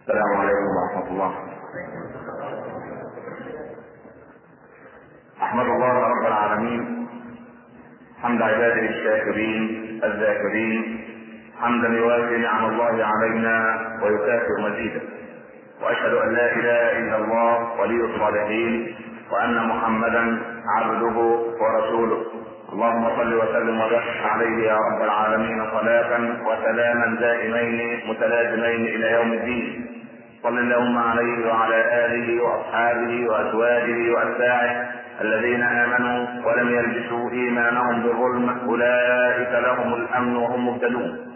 السلام عليكم ورحمة الله. أحمد الله رب العالمين. حمد عباده الشاكرين الذاكرين. حمدا يوافي نعم الله علينا ويكافئ مزيدا وأشهد أن لا إله إلا الله ولي الصالحين وأن محمدا عبده ورسوله. اللهم صل وسلم وبارك عليه يا رب العالمين صلاة وسلاما دائمين متلازمين إلى يوم الدين. صل اللهم عليه وعلى آله وأصحابه وأزواجه وأتباعه الذين آمنوا ولم يلبسوا إيمانهم بظلم أولئك لهم الأمن وهم مهتدون.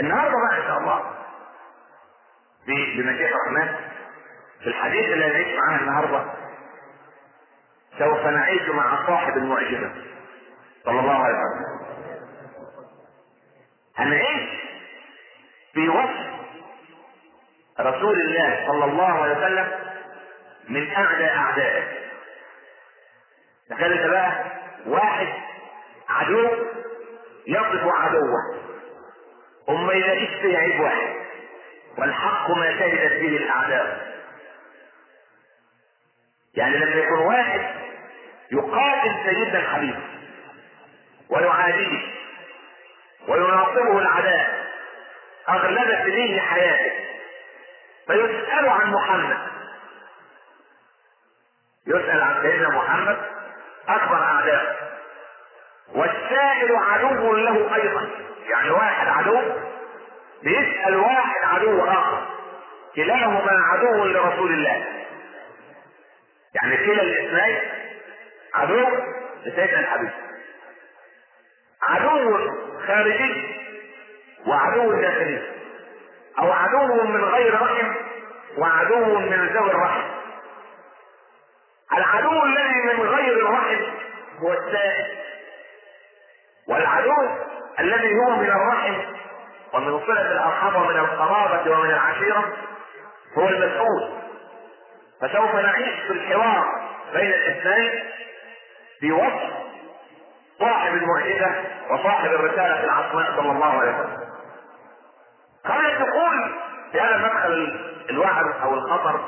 النهارده بقى إن شاء الله. بمشيئه الرحمن. في الحديث اللي هنعيش معاه النهارده. سوف نعيش مع صاحب المعجزة. صلى الله عليه وسلم. هنعيش في وصف رسول الله صلى الله عليه وسلم من اعدى أعدائه. تخيل أنت بقى واحد عدو يصف عدوه. وما يلاقيش فيه عيب واحد. والحق ما شهدت به الأعداء. يعني لما يكون واحد يقاتل سيدنا الحبيب. ويعاديه ويناصره العداء أغلب سنين حياته. فيسأل عن محمد. يسأل عن سيدنا محمد أكبر أعداء. والسائل عدو له أيضا. يعني واحد عدو بيسأل واحد عدو آخر. كلاهما عدو لرسول الله. يعني كلا الإثنين عدو لسيدنا الحبيب. عدو خارجي وعدو داخلي أو عدو من غير رحم وعدو من ذوي الرحم العدو الذي من غير الرحم هو السائل والعدو الذي هو من الرحم ومن صلة الأرحام ومن القرابة ومن العشيرة هو المسؤول. فسوف نعيش في الحوار بين الاثنين في وصف صاحب المعجزة وصاحب الرسالة العظماء صلى الله عليه وسلم. قال تقول في هذا مدخل الوعد أو الخطر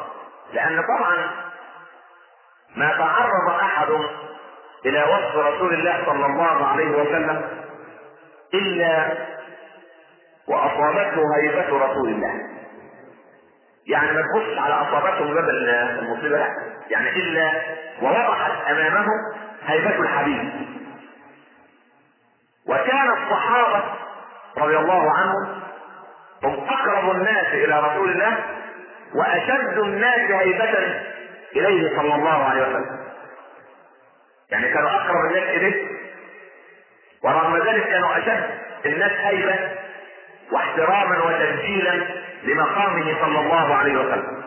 لأن طبعا ما تعرض أحد إلى وصف رسول الله صلى الله عليه وسلم إلا وأصابته هيبة رسول الله. يعني ما تبص على أصابته باب المصيبة لا، يعني إلا ووضحت أمامه هيبة الحبيب. وكان الصحابة رضي الله عنهم هم أقرب الناس إلى رسول الله وأشد الناس هيبة إليه صلى الله عليه وسلم. يعني كانوا أقرب الناس إليه ورغم ذلك كانوا أشد الناس هيبة واحتراما وتبجيلا لمقامه صلى الله عليه وسلم.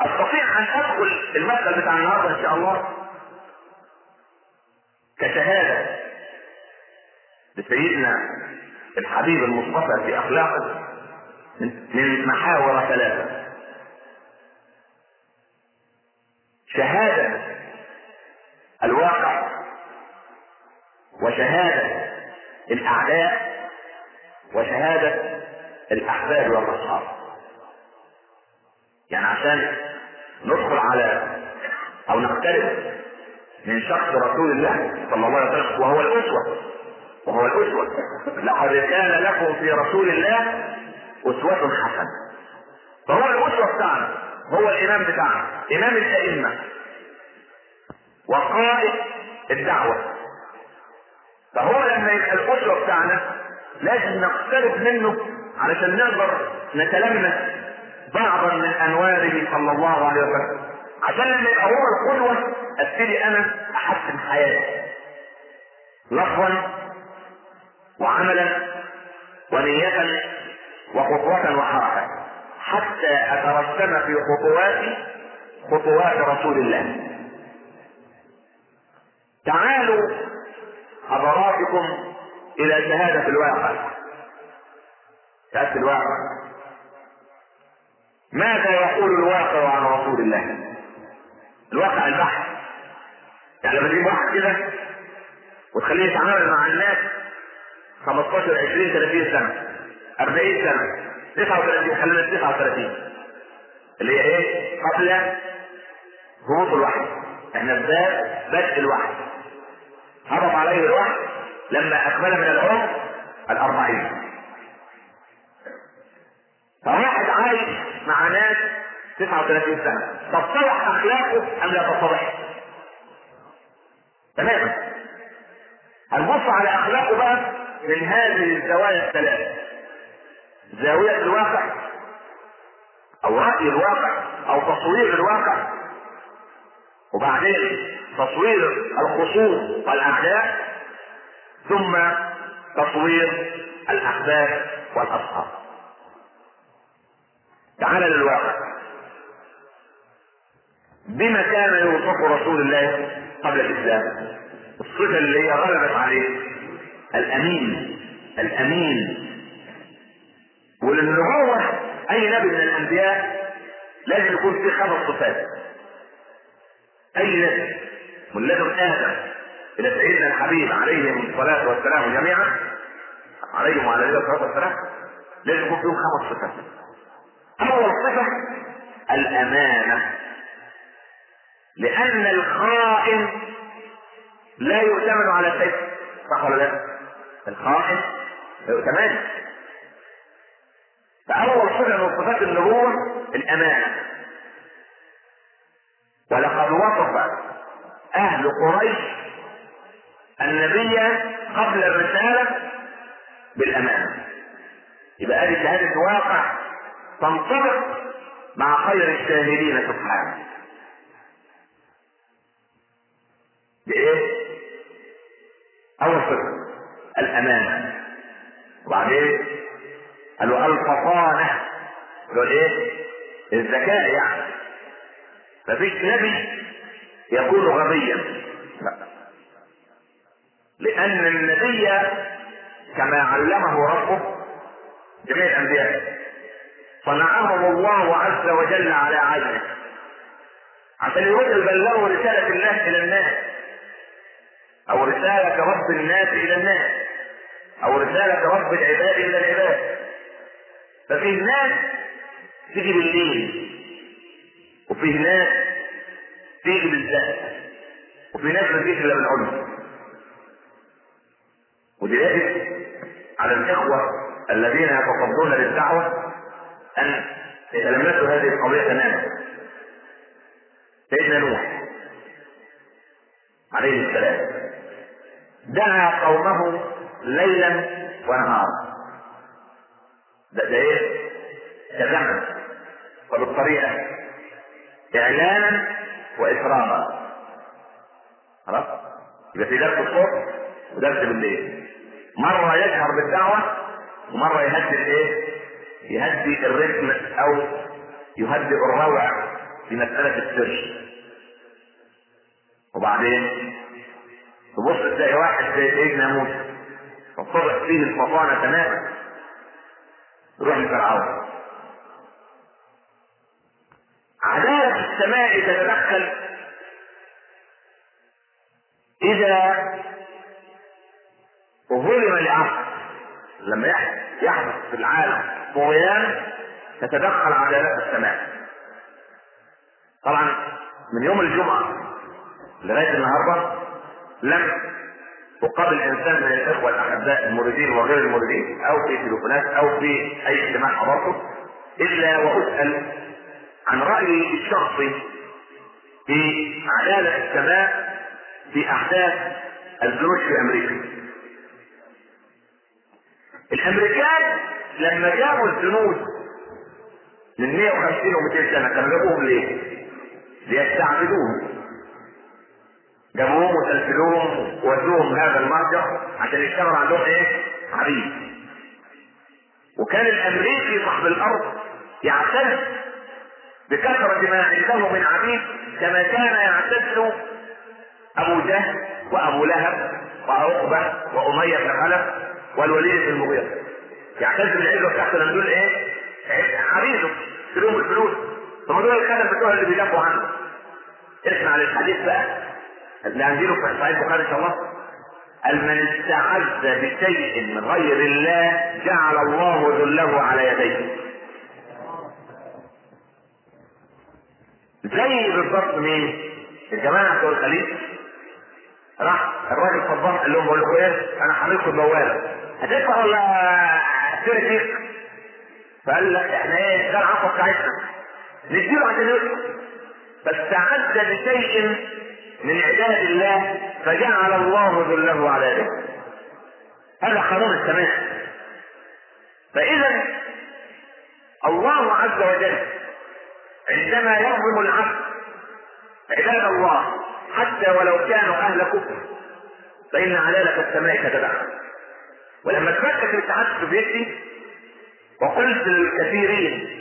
أستطيع أن أدخل المسألة بتاع النهارده إن شاء الله كشهادة لسيدنا الحبيب المصطفى في أخلاقه من محاور ثلاثة. شهادة الواقع وشهادة الأعداء وشهادة الأحباب والأصحاب يعني عشان ندخل على أو نقترب من شخص رسول الله صلى الله عليه وسلم وهو الأسوة. وهو الأسوة. لقد كان لكم في رسول الله أسوة حسنة. فهو الأسوة بتاعنا هو الإمام بتاعنا إمام الأئمة. وقائد الدعوة. فهو لما يبقى الأسوة بتاعنا لازم نقترب منه علشان نقدر نتلمس بعضا من أنواره صلى الله عليه وسلم. عشان لما يبقى هو القدوة أبتدي أنا أحسن حياتي. لفظا وعملا ونية وخطوة وحركة. حتى أترسم في خطواتي خطوات رسول الله. تعالوا حضراتكم إلى شهادة الواقع. شهادة الواقع. ماذا يقول الواقع عن رسول الله؟ الواقع البحث يعني لما تجيب واحد كده وتخليه يتعامل مع الناس 15 20 30 سنة 40 سنة 39 خلينا 39 اللي هي إيه؟ قبل هبوط الوحي. إحنا بداية بدء الوحي. هبط عليه الوحي لما اكمل من العمر الأربعين. فواحد عايش مع ناس 39 سنة. تتضح أخلاقه أم لا تتضح؟ تماما هنبص على أخلاقه بقى من هذه الزوايا الثلاث زاوية الواقع أو رأي الواقع أو تصوير الواقع. وبعدين تصوير الخصوم والأعداء ثم تصوير الأحباب والأصحاب تعال للواقع. بما كان يوصف رسول الله قبل الإسلام. الصفة اللي هي غلبت عليه الأمين الأمين. وللنبوة أي نبي من الأنبياء لازم يكون فيه خمس صفات. أي نبي. من لدن آدم إلى سيدنا الحبيب عليهم الصلاة والسلام جميعا عليهم وعلى الصلاة والسلام لازم يكون فيهم خمس صفات. أول صفة الأمانة. لأن الخائن لا يؤتمن على شيء. صح ولا لا؟ الخائن لا يؤتمن. فأول صفة من صفات النبوة الأمانة. ولقد وصف أهل قريش النبي قبل الرسالة بالأمانة. يبقى هذه شهادة واقع تنطبق مع خير الشاهدين سبحانه. بإيه؟ أول صفة الأمانة وبعدين؟ قالوا الفطانة. قالوا إيه؟ الذكاء يعني. مفيش نبي يكون غبيا. لا. لأن النبي كما علمه ربه جميع الأنبياء صنعهم الله عز وجل على عينه عشان يقول يبلغوا رسالة الله إلى الناس. أو رسالة رب الناس إلى الناس. أو رسالة رب العباد إلى العباد. ففي ناس تيجي بالليل وفي ناس تيجي بالذات وفي ناس ما تيجي إلا بالعنف. ودي على الإخوة الذين يتصدون للدعوة أن يتلمسوا هذه القضية تماما. سيدنا نوح عليه السلام. دعا قومه ليلا ونهارا. ده ده إيه؟ تزمن وبالطريقة. إعلانا وإكراما. خلاص؟ يبقى في درس الصبح ودرس بالليل. مرة يجهر بالدعوة ومرة يهدي الإيه؟ يهدي الرتم أو يهدئ الروع في مسألة السر. وبعدين تبص تلاقي واحد زي سيدنا موسى. فطرح فيه الفطانة تماما. يروح لفرعون. عدالة السماء تتدخل. إذا ظلم لأمر لما يحدث في العالم طغيان تتدخل عدالة السماء. طبعا من يوم الجمعة لغاية النهاردة لم أقابل إنسان من الإخوة الأحباء المريدين وغير المريدين أو في تليفونات أو في أي اجتماع حضرته إلا وأسأل عن رأيي الشخصي في عدالة السماء في أحداث الجنود في أمريكا. الأمريكان لما جابوا الجنود من 150 و 200 سنة كانوا جابوهم ليه؟ ليستعبدوهم. جابوهم وسلسلوهم وودوهم هذا المرجع عشان يشتغل عندهم إيه؟ عبيد. وكان الأمريكي صاحب الأرض يعتز بكثرة ما عنده من عبيد كما كان يعتز أبو جهل وأبو لهب وعقبة وأمية بن خلف والوليد بن المغيرة يعتز بالعزة بتاعته لما دول إيه؟ عبيده يشتريهم الفلوس ثم دول الخدم بتوع اللي بيدافعوا عنه اسمع للحديث بقى اللي في صحيح البخاري إن شاء الله. قال من استعز بشيء غير الله جعل الله ذله على يديه. زي بالضبط مين؟ الجماعة بتوع الخليج. راح الراجل صباح قال لهم بقول لكم إيه؟ أنا هعملكم بواله هتدفع ولا اشتري؟ فقال لك إحنا إيه؟ ده العصا بتاعتنا. نديله عشان يدفع فاستعد بشيء من عباد الله فجعل الله ذله على يده هذا قانون السماح فإذا الله عز وجل عندما يظلم العبد عباد الله حتى ولو كانوا أهل كفر فإن عداله السماء تتبعهم ولما تفكك الاتحاد السوفيتي وقلت للكثيرين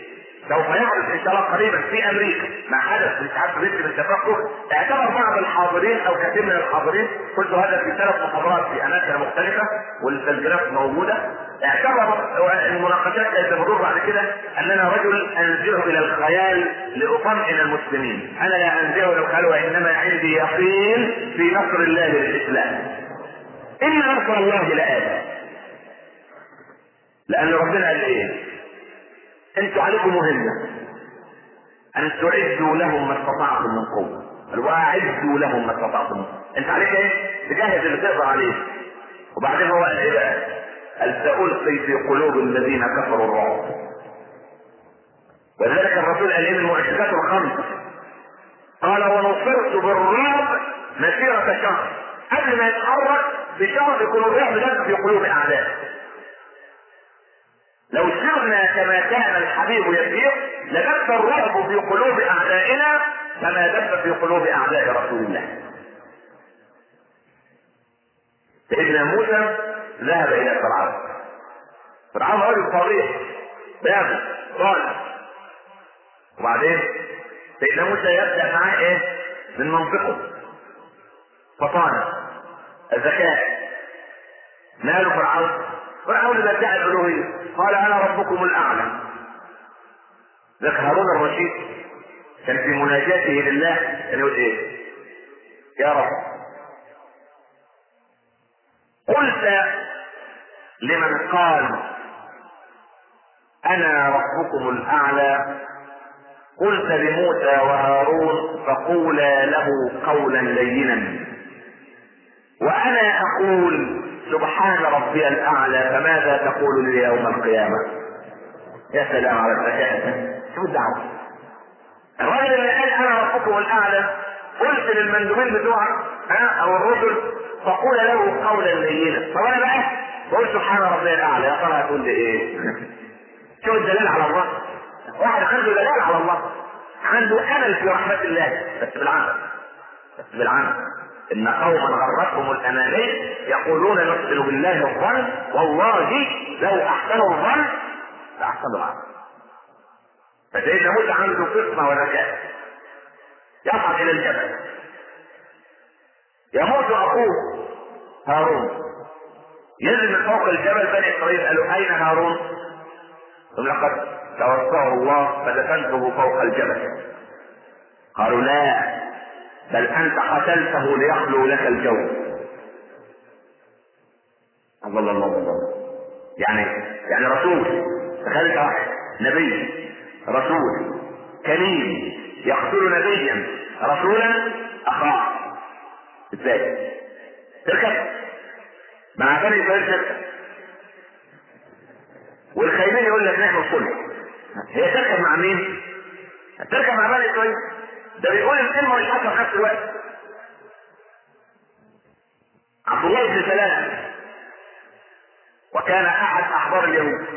سوف يحدث إن شاء الله قريبا في أمريكا ما حدث في الاتحاد السوفيتي من تفكك اعتبر بعض الحاضرين أو كثير من الحاضرين قلت هذا في ثلاث محاضرات في أماكن مختلفة والتسجيلات موجودة. اعتبر المناقشات التي تمر بعد كده أننا رجل أنزله إلى الخيال لأطمئن المسلمين. أنا لا أنزله إلى الخيال وانما عندي يقين في نصر الله للاسلام إن نصر الله لآت لأن ربنا قال إيه؟ أنتوا عليكم مهمة. أن تعدوا لهم ما استطعتم من قوة. واعدوا لهم ما استطعتم. أنت عليك إيه؟ تجهز اللي تقدر عليه. وبعدين هو قال إيه بقى؟ قال سألقي في قلوب الذين كفروا الرعب؟ ولذلك الرسول قال إيه من المعجزات الخمس. قال ونصرت بالرعب مسيرة شهر. قبل ما يتحرك بشهر يكون الرعب ده في قلوب اعدائه لو سرنا كما كان الحبيب يسير لدب الرعب في قلوب أعدائنا كما دب في قلوب أعداء رسول الله. سيدنا موسى ذهب إلى فرعون. فرعون رجل صريح باغي صالح. وبعدين سيدنا موسى يبدأ معاه إيه؟ من منطقه. فطانة الذكاء. ماله فرعون؟ فرعون ادعى الألوهية. قال أنا ربكم الأعلى. ذاك هارون الرشيد كان في مناجاته لله. كان يقول إيه؟ يا رب. قلت لمن قال أنا ربكم الأعلى. قلت لموسى وهارون فقولا له قولا لينا. وأنا أقول سبحان ربي الأعلى فماذا تقول لي يوم القيامة؟ يا سلام على الذكاء شو الدعوة؟ الراجل اللي قال أنا ربكم الأعلى قلت للمندوبين بتوعك ها أو الرسل فقول له قولا لينا. طب أنا بقى بقول سبحان ربي الأعلى يا ترى هتقول لي إيه؟ شو الدلال على الله؟ واحد عنده دلال على الله. عنده أمل في رحمة الله. بس بالعمل. بس بالعمل. إن قوما غرتهم الاماني يقولون نحسن بالله الظن والله لو أحسنوا الظن لأحسنوا العمل. فسيدنا موسى عنده قسمة وذكاء يصعد إلى الجبل. يموت أخوه هارون. ينزل من فوق الجبل بني إسرائيل قالوا أين هارون؟ لقد توفاه الله فدفنته فوق الجبل. قالوا لا. بل أنت قتلته ليخلو لك الجو. الله الله الله يعني يعني رسول. تخيل نبي. رسول. كريم. يقتل نبيا. رسولا أخاه. إزاي؟ تركب مع بني إسرائيل تركب والخايبين يقول لك نحن الصلح هي تركب مع مين؟ تركب مع بني إسرائيل. ده بيقول الكلمة مش حتى في نفس الوقت. عبد الله بن سلام. وكان أحد أحبار اليهود.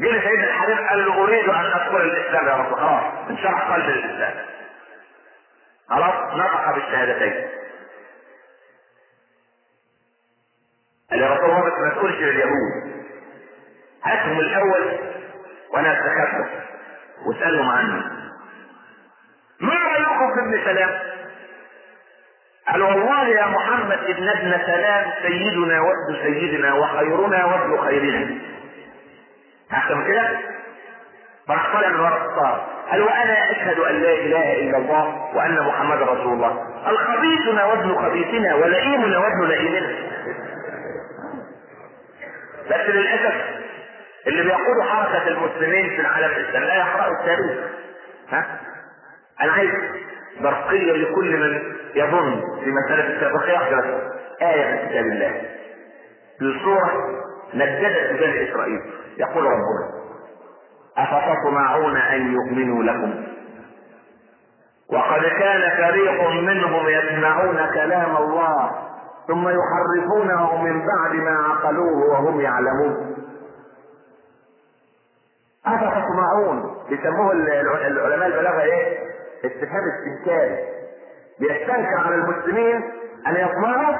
جه سيدنا الحبيب قال له أريد أن أدخل الإسلام يا رب. خلاص انشرح قلب الإسلام. خلاص نطق بالشهادتين. قال يا رسول الله ما تقولش لليهود. هاتهم الأول وأنا اتكفل واسألهم عني ما رايكم في ابن سلام قال والله يا محمد ابن ابن سلام سيدنا وابن سيدنا وخيرنا وابن خيرنا. أحسن كده؟ فراح طالع من ورا الستار قال وأنا أشهد أن لا إله إلا الله وأن محمدا رسول الله. الخبيثنا وابن خبيثنا ولئيمنا وابن لئيمنا. بس للأسف اللي بيقودوا حركة المسلمين في العالم الإسلامي لا يقرأوا التاريخ. ها؟ أنا عايز برقيه لكل من يظن في مسألة التاريخ يقرا آية في كتاب الله. في سوره نددت بني إسرائيل. يقول ربنا أفتطمعون أن يؤمنوا لكم؟ وقد كان فريق منهم يسمعون كلام الله ثم يحرفونه من بعد ما عقلوه وهم يعلمون. أفتطمعون بيسموه العلماء البلاغة إيه؟ استفهام استنكاري. بيستنكر على المسلمين أن يطمعوا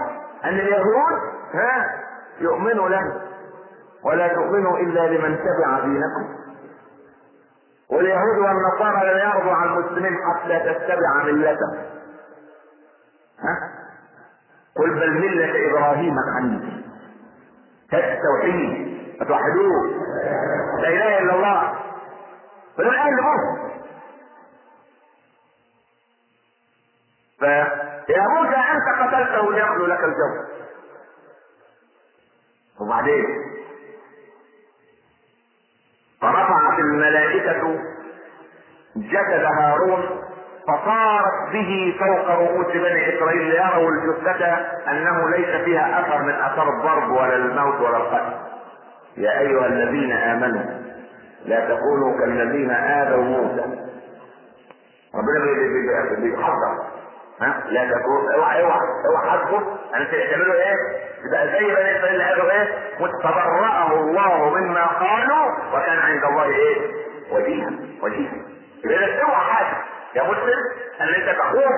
أن اليهود ها يؤمنوا له ولا تؤمنوا إلا لمن تبع دينكم. واليهود والنصارى لن يرضوا عن المسلمين حتى تتبع ملتهم. ها؟ قل بل ملة إبراهيم حنيفا التوحيد فتوحدوه لا إله إلا الله. مصر فيا موسى أنت قتلته ليأخذ لك الجو وبعدين فرفعت الملائكة جسد هارون فصارت به فوق رؤوس بني اسرائيل ليروا الجثة انه ليس فيها اثر من اثر الضرب ولا الموت ولا القتل. يا ايها الذين امنوا لا تكونوا كالذين اذوا موسى. ربنا بيحذر ها لا تكون اوعى اوعى أوعى حاسبه ان تعملوا إيه؟ تبقى زي بني اسرائيل اللي قالوا إيه؟ وتبرأه الله مما قالوا وكان عند الله إيه؟ وجيها وجيها. يبقى أوعى حاجة يا مسلم أن انت تخوض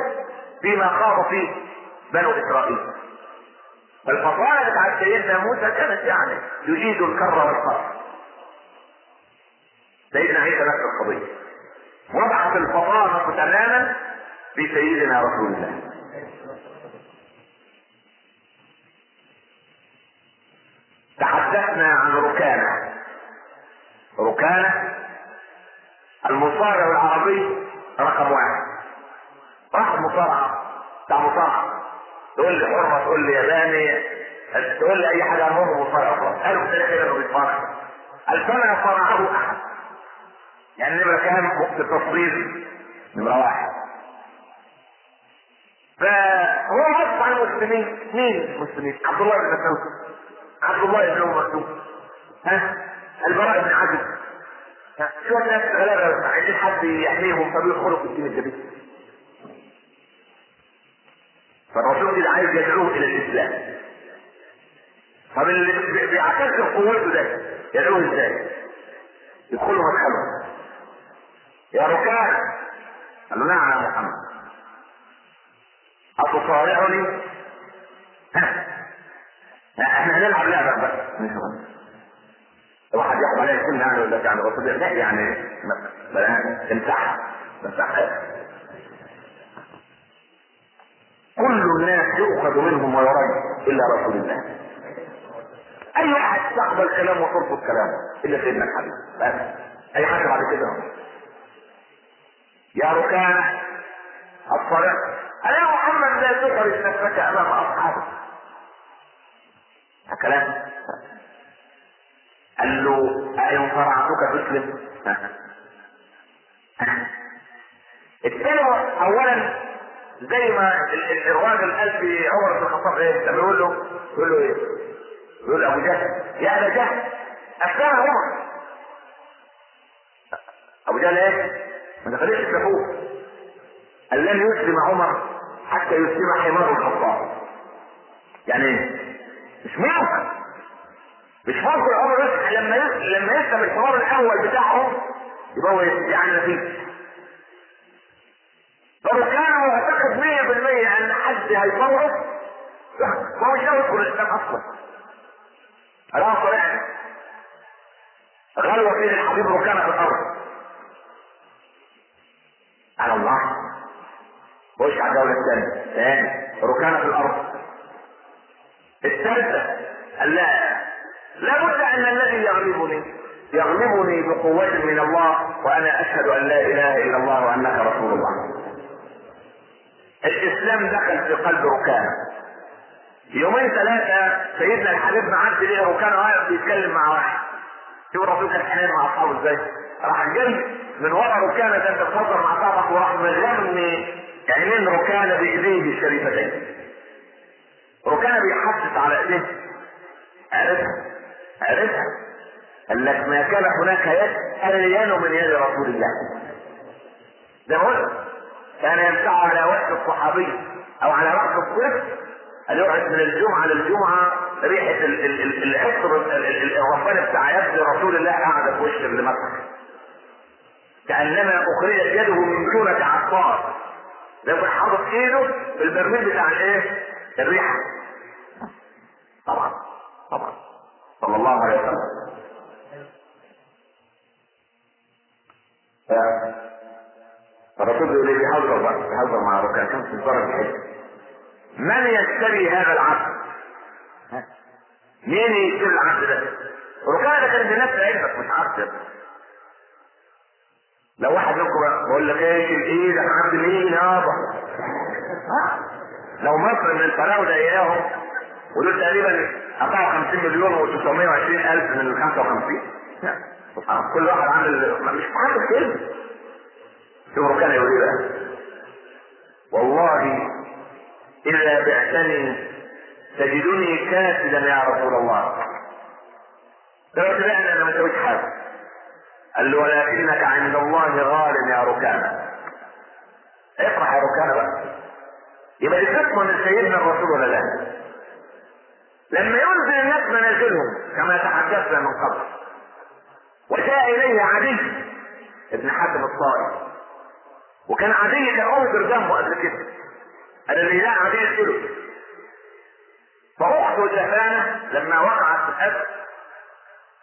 فيما خاض فيه بنو إسرائيل. فالفصائل بتاعت سيدنا موسى كانت يعني يجيد الكر والقر. سيدنا عيسى نفس القضية. وضعت الفطانه تماما في سيدنا رسول الله. تحدثنا عن ركانة. ركانة المصارع العربي رقم واحد. راح مصارعة بتاع مصارعة تقول لي حرة تقول لي ياباني. تقول لي أي حاجة المهم مصارع قالوا كده كده إنه بيتصارع قال فما صارعه أحد. يعني نمرة كام وقت التصوير نمرة واحد. فهو وصف عن المسلمين. مين المسلمين؟ عبد الله بن مسعود. عبد الله بن مكتوم ها؟ البراء بن عازب. شو الناس غلابه عايزين حد يحميهم فبيدخلوا في الدين الجديد؟ فالرسول كده عايز يدعوه إلى الإسلام. طب اللي بيعتكر قوته ده يدعوه إزاي؟ يدخلوا مدخله يا ركان قال له نعم يا محمد. أتصارعني؟ ها. إحنا هنلعب لعبة بس. واحد ياخد عليها السن يعني لك يعني الرسول لا يعني بلا تمسحها تمسحها كل الناس يؤخذ منهم ويرد إلا رسول الله. أي واحد تقبل كلامه وترفض كلامه إلا سيدنا الحبيب. بس. أي حاجة بعد كده. يا ركان الصالح. يا محمد لا تخرج نفسك أمام أصحابك؟ كلام قال له أين صرعتك تسلم الثاني اولا زي ما الراجل قال في عمر بن الخطاب إيه؟ لما يقول له يقول له إيه؟ يقول أبو جهل. يا أبا جهل اسلم عمر. أبو جهل إيه؟ ما تخليش تفوق قال لن يسلم عمر. حتى يسلم حمار الخطاب. يعني مش ممكن. مش ممكن يسلم لما لما يسلم الحوار الأول بتاعهم يبقى هو يعني مفيش لو كان معتقد 100% أن حد هيفوت ما هو مش ناوي يدخل الاسلام أصلا الآخر يعني. غلوة فيه الحبيب ركان في الأرض؟ على الله. الجولة الثانية ثاني ركانة في الأرض. الثالثة لا. لابد أن الذي يغلبني يغلب يعاقبني بقوة من الله وأنا أشهد أن لا إله إلا الله وأنك رسول الله. الإسلام دخل في قلب ركانة. يومين ثلاثة سيدنا الحبيب بن عبد الله ركانه واقف بيتكلم مع واحد. شوف الرسول كان حنين مع أصحابه إزاي؟ راح جاي من ورا ركانة ده تتفضل مع صاحبك وراح مغمي عينين ركانة بإيديه الشريفتين؟ ركانة بيحسس على إيديه. عرفها عرفها. قال لك ما كان هناك يد الين من يد رسول الله. ده هو كان يمسح على وجه الصحابي أو على راس الطفل يقعد من الجمعة للجمعة ريحة ال- ال- ال- العطر ال- ال- ال- الرباني بتاع يد رسول الله قاعدة في وش اللي مسح كأنما أخرجت يده من جونة عطار لكن حاطط إيده في البرميل بتاع الإيه؟ الريحة. طبعا طبعا. صلى الله عليه وسلم. فالرسول بيقول لي بيهزر بقى بيهزر مع كان في الضرب الحج من يشتري هذا العبد؟ مين يشتري العبد ده؟ ركان ده كان بنفس علمك مش عبد. لو واحد منكم بقول لك إيه شيل إيدك عبد مين يابا؟ لو مصر من الفراوده إياهم ودول تقريبا 54 مليون و920 ألف من ال 55 لا. سبحان الله. كل واحد عامل مش عارف كلمه شوفوا كان يقول بقى والله إذا بعتني تجدني كاسدا يا رسول الله لو تبعني أنا ما سويت حاجة قال له ولكنك عند الله غال يا ركانة بقى. يبقى دي من سيدنا الرسول ولا لا؟ لما ينزل الناس منازلهم كما تحدثنا من قبل. وجاء إليه عدي ابن حاتم الطائي. وكان عدي كان اوفر دمه قبل كده. قال اللي لا عدي يقتله. فاخته جفانه لما وقعت في الاسد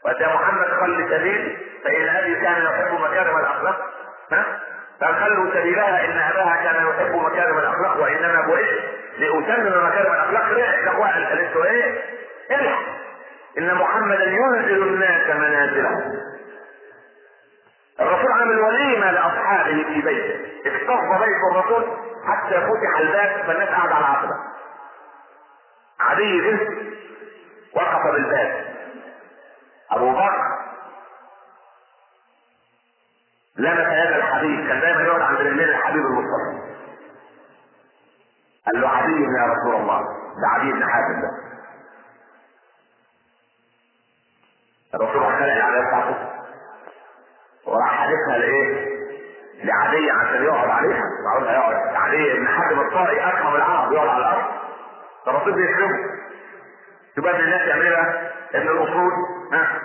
وأتى محمد خل سبيل فان أبي كان يحب مكارم الأخلاق. ها؟ فخلوا سبيلها إن أباها كان يحب مكارم الأخلاق وإنما بعثت لأتمم مكارم الأخلاق. الاخوه قالت إيه؟ الحق إن محمدا ينزل الناس منازلهم الرسول عمل وليمة لأصحابه في بيته. اكتظ بيت الرسول حتى فتح الباب فالناس قاعدة على العتبه عدي وقف بالباب. أبو بكر لمس هذا الحبيب كان دايما يقعد عند رجلين الحبيب المصطفى. قال له عدي يا رسول الله ده عدي بن حاتم ده. الرسول خلق العبايه بتاعته وراح حادثها لإيه؟ لعدي عشان يقعد عليها. معقول هيقعد عدي بن حاتم الطائي ارحم العرب يقعد على الأرض. فالرسول بيكرمه تبقى الناس يعملها إن الأصول ها؟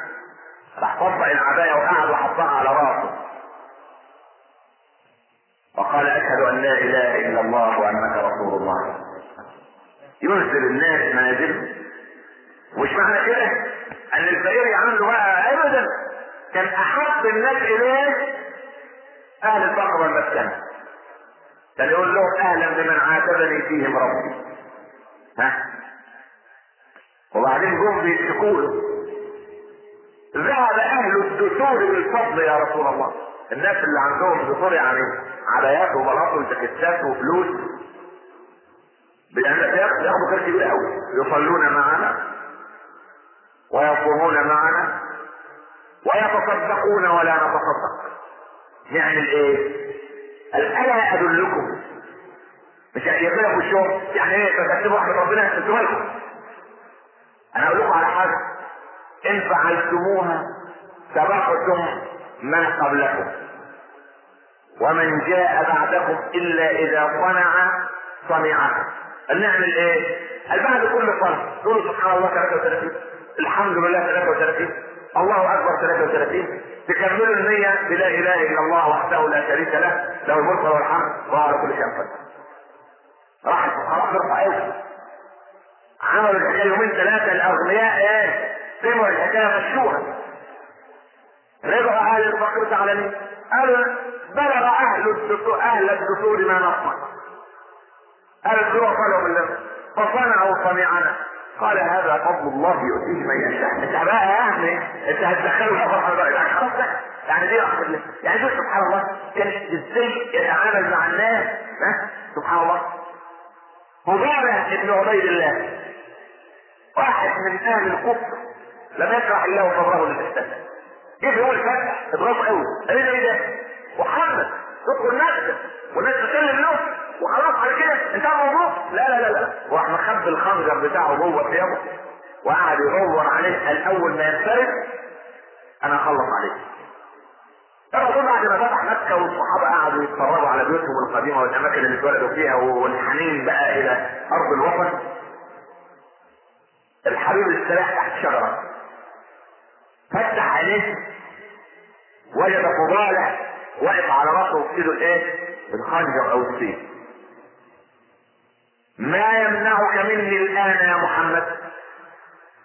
راح طبق العباية وقعد وحطها على رأسه. وقال أشهد أن لا إله إلا الله وأنك رسول الله. ينزل الناس منازلهم ومش معنى كده؟ أن الفقير يعامله بقى أبدا. كان احب الناس إليه أهل الفقر والمسكنه كان يقول لهم أهلا بمن عاتبني فيهم ربي. ها؟ وبعدين جم بيشتكوا له ذهب أهل الدثور بالفضل يا رسول الله. الناس اللي عندهم دثور يعني عبايات وبلاط وجاكيتات وفلوس. ياخدوا خير كبير قوي. يصلون معنا ويصومون معنا ويتصدقون ولا نتصدق. نعمل إيه؟ قال الا أدلكم. مش يقبلوا في الشغل. يعني إيه؟ تكتبوا رحمه ربنا أنتوا مالكم أنا أقول لكم على حاجة. إن فعلتموها سبقتم من قبلكم. ومن جاء بعدكم إلا إذا صنع صنعه. نعمل إيه؟ قال بعد كل صنع. تقولوا سبحان الله 33 الحمد لله 33 الله أكبر 33 تكملوا النية بلا إله إلا الله وحده لا شريك له. له الملك وله الحمد. وهو على كل شيء قدير راحت خلاص ارفع قوي عملوا الحكاية يومين ثلاثة. الأغنياء إيه؟ سمعوا الحكاية مشوها رجعوا أهل الفقر زعلانين قالوا بلغ أهل الدثور أهل الدثور ما نصنع أهل الدثور قالوا بالله؟ فصنعوا صنيعنا. قال هذا فضل الله يؤتيه من يشاء. انت بقى يعني انت هتدخله في فرحه بقى يعني خلاص يعني دي الله يعني دي سبحان الله. كان إزاي يتعامل مع الناس. ها؟ سبحان الله. فضالة ابن عبيد الله. واحد من أهل الكفر لم يشرح الله صدره للاسلام كيف يقول فتح اضراب قوي إيه ده إيه ده؟ محمد. تدخل نفسك. والناس تتكلم له. وخلاص على كده. انتهى الموضوع؟ لا لا لا لا. وراح مخبي الخنجر بتاعه جوه ثيابه وقعد يدور عليه. قال أول ما ينفرد أنا أخلص عليه. الرسول بعد ما فتح مكة والصحابة قعدوا يتفرجوا على بيوتهم القديمة والأماكن اللي اتولدوا فيها والحنين بقى إلى أرض الوطن. الحبيب استراح تحت شجرة. فتح عينيه وجد فضالة واقف على راسه وفي الإيه؟ الخنجر أو السيف ما يمنعك مني الآن يا محمد؟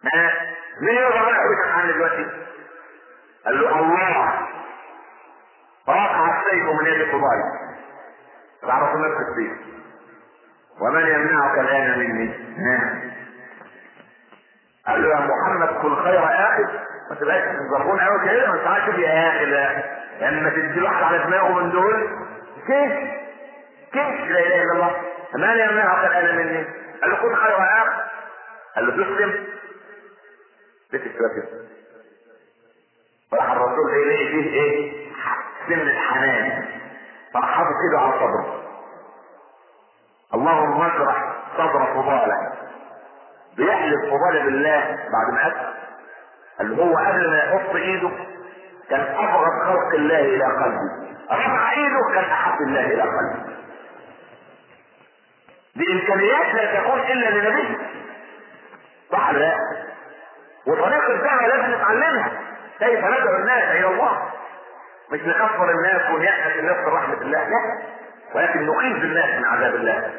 ما مين يقدر يحوشك عني دلوقتي؟ قال له الله فرفع السيف من يد فضالة تعرف نفس السيف ومن يمنعك الآن مني؟ قال له يا محمد كن خير آخذ ما تبقاش تزربون قوي كده ما تعالش يا أخي لما تدي واحد على دماغه من دول كيف؟ كيف لا إله إلا الله؟ ما يمنعك الآن مني؟ قال له كن خير آخذ قال له تسلم. الكلام راح الرسول إليه فيه إيه؟ سن الحنان. راح حاطط إيده على صدره اللهم اشرح صدر فضاله بيحلف فضاله بالله بعد ما اسلم اللي هو قبل ما يحط إيده كان ابغض خلق الله إلى قلبه. رفع إيده كان أحب الله إلى قلبه. دي امكانيات لا تكون إلا لنبي صح لا وطريق الدعوه لازم نتعلمها كيف ندعو الناس إلى الله؟ مش نكفر الناس ونيأس الناس من رحمة الله لا. ولكن نخيف الناس من عذاب الله.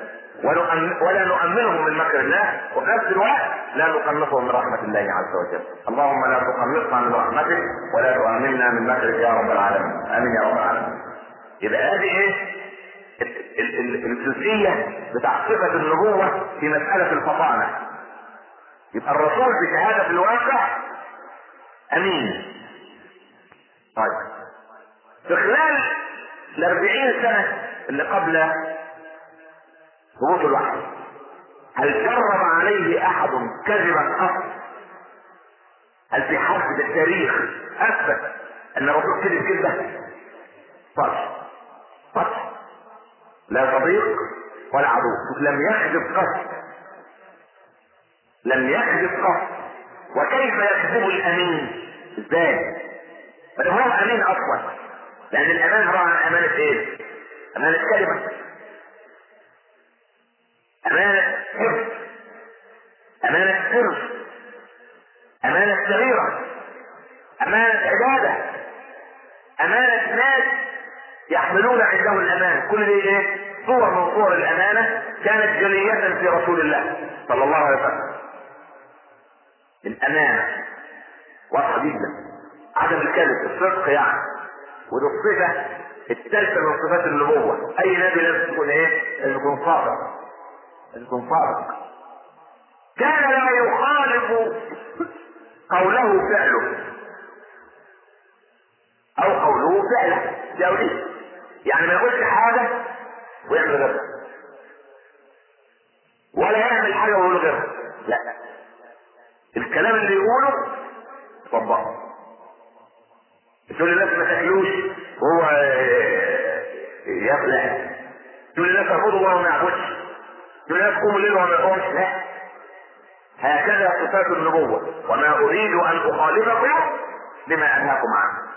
ولا نؤمنهم من مكر الله وفي نفس الوقت لا نقنطهم من رحمة الله عز وجل. اللهم لا تقنطنا من رحمتك ولا تؤمننا من مكرك يا رب العالمين. آمين يا رب العالمين. يبقى هذه إيه الجزئية بتاع صفة النبوة في مسألة الفطانة. يبقى الرسول بشهادة في الواقع أمين. طيب. في خلال الأربعين سنة اللي قبل هبوط الوحي هل جرب عليه أحد كذبا قط؟ هل في حد في التاريخ أثبت أن الرسول كذب كذبة؟ طرش طرش لا صديق ولا عدو لم يكذب قط لم يكذب قط وكيف يكذب الأمين؟ إزاي؟ هو أمين أصلا لأن الأمان عبارة عن أمانة إيه؟ أمانة كلمة أمانة حفظ أمانة سر أمانة سريرة أمانة عبادة. أمانة ناس يحملون عنده الأمان. كل دي إيه؟ صور من صور الأمانة كانت جلية في رسول الله صلى الله عليه وسلم. الأمانة واضحة جدا. عدم الكذب الصدق يعني. ودي الصفة الثالثة من صفات النبوة. أي نبي لازم يكون إيه؟ لازم يكون صادق. صادق كان لا يخالف قوله فعله. أو قوله فعله. دي يعني ما يقولش حاجة ويعمل غيرها ولا يعمل حاجة ويقول غيرها لا. الكلام اللي يقوله طبقه تقول الناس ما تاكلوش وهو يبلع تقول الناس اعبدوا وهو ما يعبدش. الناس قوموا الليل وهو ما يقومش لا. هكذا صفات النبوة. وما أريد أن أخالفكم بما أنهاكم عنه.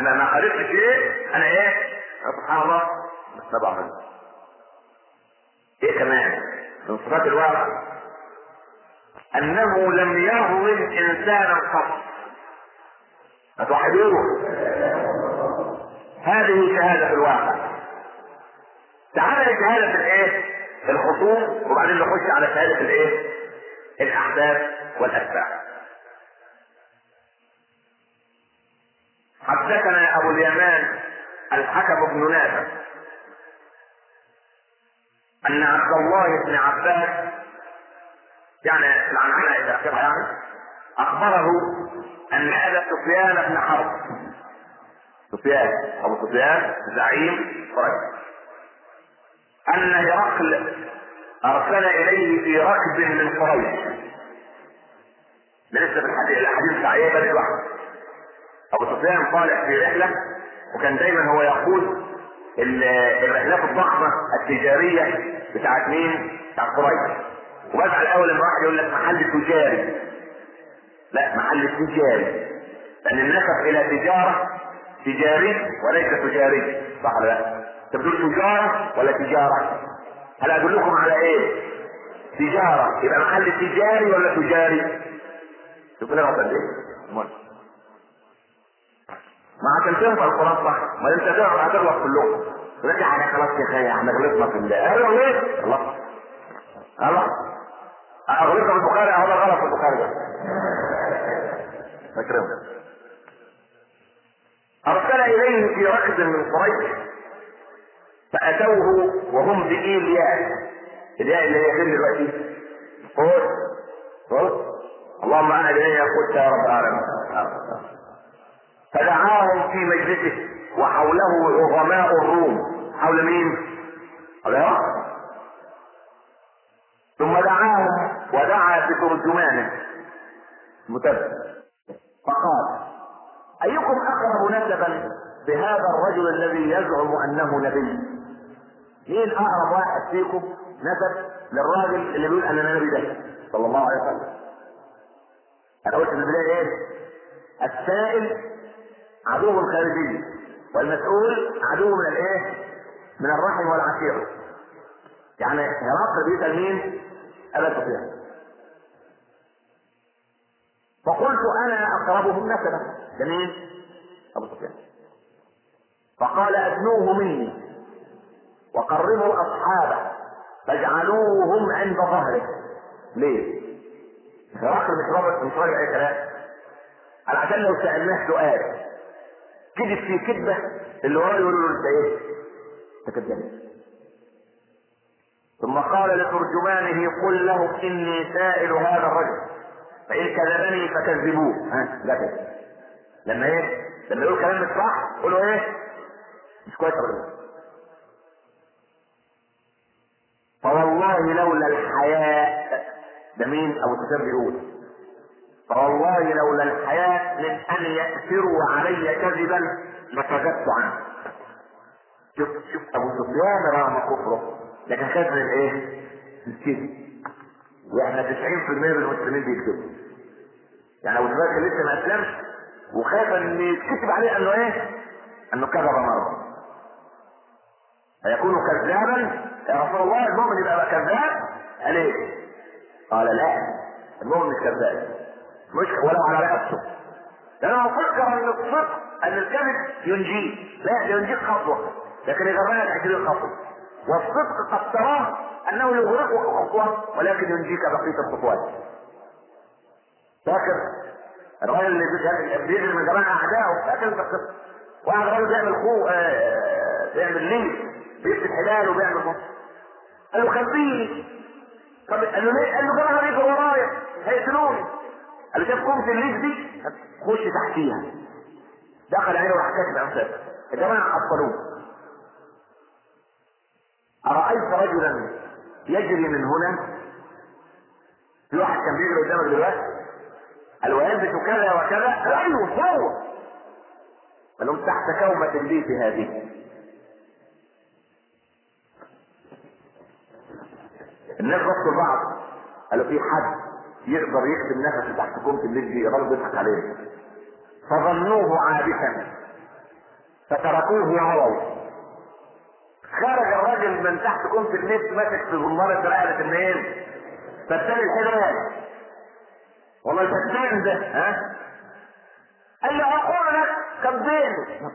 ما ما خالفتش إيه؟ أنا إيه؟ سبحان الله. بتبع منه إيه كمان؟ من صفات الواقع أنه لم يظلم إنسانا قط. فتوحدوه هذه شهادة الواقع تعالى لشهادة الإيه؟ الخصوم وبعدين نخش على شهادة الإيه؟ الأحداث والأتباع. حدثنا أبو اليمان الحكم بن نافع أن عبد الله بن عباس يعني العنعنة إلى اخرها يعني أخبره أن أبا سفيان بن حرب. سفيان أبو سفيان زعيم قريش. أن هرقل أرسل إليه في ركب من قريش. لسه في الحديث الحديث إيه بدري واحد. أبو سفيان طالع في رحلة وكان دايما هو يقود الرحلات الضخمة التجارية بتاعت مين؟ بتاعت قريش. وبزعل اول لما واحد يقول لك محل تجاري. لا محل تجاري. لأن النسب إلى تجارة تجاري وليس تجاري. صح ولا لا؟ انت بتقول تجاره ولا تجارة؟ هل أقول لكم على إيه؟ تجارة. يبقى محل تجاري ولا تجاري؟ شوف لي غلط إيه؟ ما عشان تنفع القرآن صح. ما انت تعرف هتغلط كلهم رجع على خلاص يا أخي إحنا غلطنا في الله. أيوه ليه؟ غلط غلط غلطنا في البخاري. هذا غلط في البخاري. ده فاكرهم. أرسل إليه في ركب من قريش. فأتوه وهم بإيلياء. الياء اللي هي فين دلوقتي؟ قول قول اللهم أنا اليه قلت يا رب العالمين. فدعاهم في مجلسه وحوله عظماء الروم. حول مين؟ حول ثم دعاهم ودعا بترجمانه متبع فقال أيكم أقرب نسبا بهذا الرجل الذي يزعم أنه نبي؟ مين أقرب واحد فيكم نسب للراجل اللي بيقول أنا نبي ده؟ صلى الله عليه وسلم. أنا قلت في البدايه إيه؟ السائل عدو الخارجي والمسؤول عدو من الإيه؟ من الرحم والعشيرة. يعني هرقل بيسأل مين؟ أبا سفيان. فقلت أنا أقربهم نسبا جميل. أبو سفيان. فقال أدنوه مني. وقربوا اصحابه فاجعلوهم عند ظهره. ليه؟ هرقل مش راجل مش راجل أي كلام. على عشان لو سألناه سؤال كذب في كذبة اللي وراه يقولوا له أنت إيه؟ أنت كذاب. ثم قال لترجمانه قل له إني سائل هذا الرجل. فإن كذبني فكذبوه. ها؟ ده كده لما إيه؟ لما يقول كلام مش صح قولوا إيه؟ مش كويس ابدا. فوالله لولا الحياء ده مين؟ أبو سفيان بيقول. فوالله لولا الحياء من أن يأثروا علي كذبا لكذبت عنه. شوف شوف أبو سفيان رغم كفره لكن خاف من؟ من الكذب وإحنا 90% من المسلمين بيكذبوا. يعني أبو سفيان لسه ما أسلمش وخاف إن يتكتب عليه إنه إيه؟ إنه كذب مرة. فيكون كذابا. يا رسول الله المؤمن يبقى كذاب؟ قال إيه؟ قال لا المؤمن مش كذاب. مش ولو على رأسه. لأنه فكر أن الصدق أن الكذب ينجيه لا ينجيك خطوة. لكن يغرقك عشرين خطوة. والصدق قد تراه أنه يغرقك خطوة ولكن ينجيك بقية الخطوات. فاكر الراجل اللي بيجري من جماعة أعدائه فاكر أنت القصة واحد راجل بيعمل خو بيعمل ليه بيكتب حلال وبيعمل مصر قال له خبيني طب قال له ليه؟ قال له جماعة بيجروا ورايا هيقتلوني قال له شاف كومة الليف دي؟ خش تحتيها دخل عينه وراح كاتب امثال يا جماعة عطلوه أرأيت رجلا يجري من هنا في واحد كان بيجري قدامك دلوقتي؟ قال ويلبس كذا وكذا. أيوه هو. قال لهم تحت كومة الليف هذه. الناس بصوا لبعض قالوا في حد يقدر يكتب نفسه تحت كومة الليل دي الراجل بيضحك عليه. فظنوه عابثا. فتركوه وهروا خرج الراجل من تحت كومة الليل ماسك في زمارة رقبة النيل. فتان الحلال والله فتان ده ها؟ قال له أقول لك كبين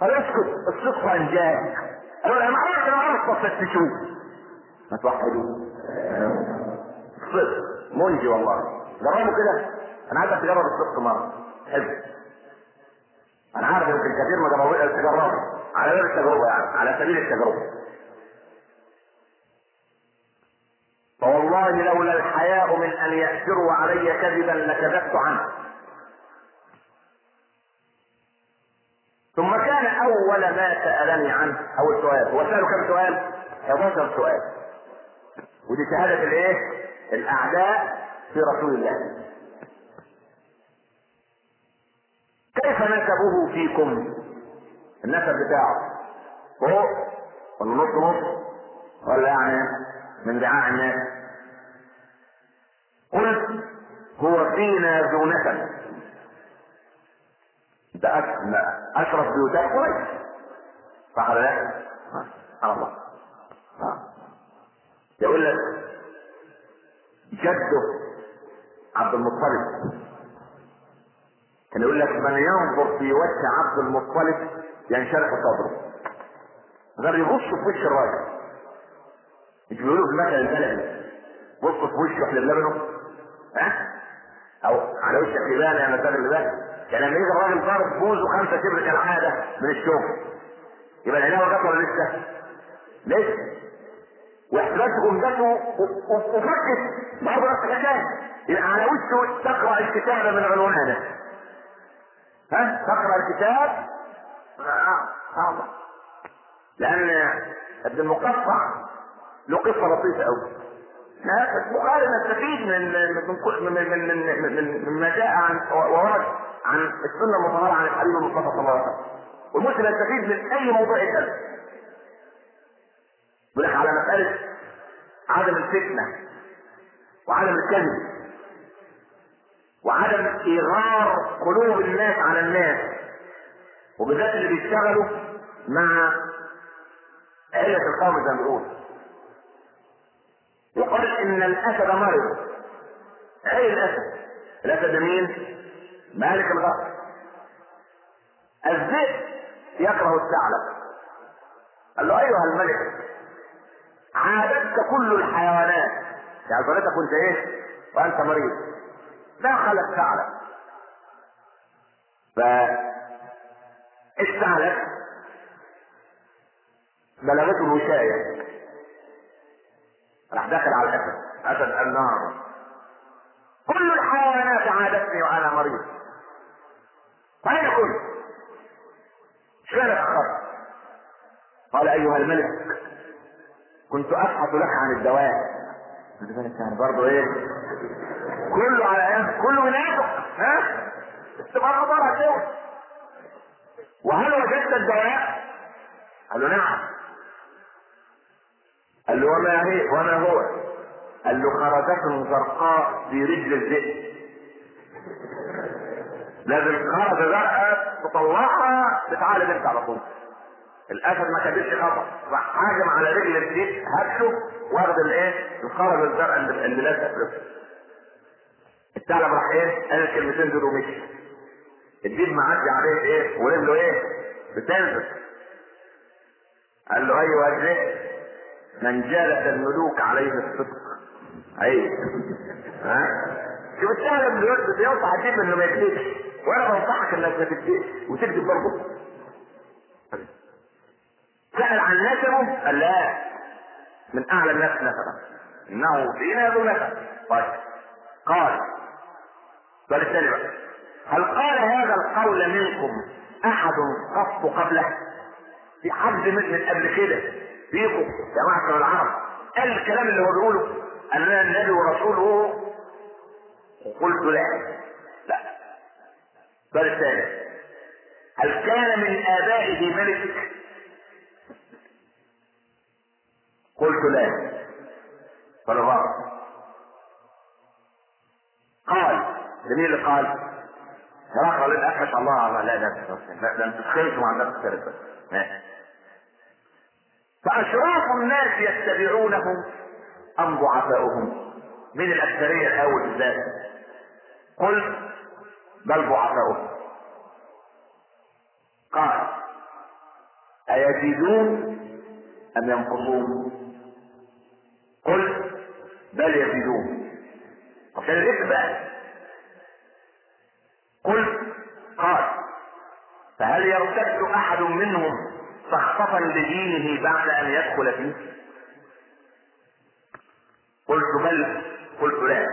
قال اسكت الصدق انجاك قالوا أنا عارف أنا عارف تفتشوه ما توحدوه الصدق منجي والله. جربوا كده. أنا عايزك تجرب الصدق مرة. حلو. أنا عارف يمكن كثير ما جربوش على غير التجربة يعني. على سبيل التجربة. فوالله لولا الحياء من أن يأثروا علي كذبا لكذبت عنه. ثم كان أول ما سألني عنه. أول سؤال. هو سأله كم سؤال؟ 11 سؤال. ودي شهادة الايه؟ الأعداء في رسول الله. كيف نسبه فيكم؟ النسب بتاعه. فوق ولا نص نص؟ ولا يعني من دعاء الناس؟ قلت هو فينا ذو نسب. ده أشرف بيوتات قريش. صح ولا لا؟ الله. يقول لك جده عبد المطلب. كان يقول لك من ينظر في وجه عبد المطلب ينشرح صدره. غير يبص في وش الراجل. مش بيقولوا في المثل البلدي بص في وشه إحنا لبنه ها؟ أو على وشك لبان يا مثال اللبان كان لما يجي الراجل ضارب بوزه خمسه شبر كالعاده من الشغل يبقى العناوه جت ولا لسه؟ لسه واحتاج جملته وفكت برضه نفس الحكاية يبقى على وشه تقرأ الكتاب من عنوانه. ها؟ تقرأ الكتاب؟ آه، صعبة لأن ابن المقطع له قصة لطيفة أوي. البخاري نستفيد من من كل- من من من من مما جاء عن وورد عن السنة المطهرة عن الحبيب المصطفى صلى الله عليه وسلم. والمسلم يستفيد من أي موضوع يتكلم يقول لك على مسألة عدم الفتنة وعدم الكذب وعدم إيغار قلوب الناس على الناس وبالذات اللي بيشتغلوا مع علة القوم زي ما بيقول يقال إن الأسد مرض أي الأسد؟ الأسد مين؟ مالك الغرب الذئب يكره الثعلب قال له أيها الملك عادتك كل الحيوانات. يعني ظلتك كنت إيه وأنت مريض. لا خلق ثعلب ف الثعلب بلغته الوشاية راح دخل على الاسد اسد النار. كل الحيوانات عادتني وأنا مريض. فاين كنت؟ اتاخرت؟ قال أيها الملك كنت أبحث لك عن الدواء. خد بالك يعني برضه إيه؟ كله على إيه كله منافق ها؟ استمر بره كده وهل وجدت الدواء؟ قال له نعم. قال له وما هي؟ وما هو؟ قال له خرزة زرقاء في رجل الذئب. لازم خرزة زرقاء تطلعها تتعالج أنت على طول. الأسد ما كانش خطر راح هاجم على رجل الديب هبشه واخد الإيه؟ الخرز الزرقاء اللي لازق له الثعلب راح إيه؟ قال الكلمتين دول ومشي. الديب معدي عليه إيه؟ ورجله إيه؟ بتنزل. قال له أيوه الذئب من جالس الملوك عليه الصدق. أيوه. ها؟ شوف الثعلب بيوص- بينصح الديب إنه ما يكذبش. وأنا بنصحك إنك ما تكذبش. وتكذب برضه. سأل عن نسبه قال لا. من أعلى الناس نسبا إنه فينا ذو نسب طيب. قال. السؤال الثاني بقى. هل قال هذا القول منكم أحد قط قبله؟ في حد من من قبل كده؟ فيكم يا معشر العرب. قال الكلام اللي هو بيقوله. أننا النبي ورسوله. وقلت لا. لا. السؤال الثاني. هل كان من آبائه ملك؟ قلت لا قال ده مين اللي قال؟ هرقل الأخش الله لا لا لا ده انت الناس الثالثة فأشراف الناس يتبعونه أم ضعفاؤهم؟ من الأكثرية الأول بالذات؟ قلت بل ضعفاؤهم قال أيزيدون أم ينقصون؟ قل بل يزيدون. عشان الاسم بقى. قل قال فهل يرتد أحد منهم سخطة لدينه بعد أن يدخل فيه؟ قلت بل قلت لا.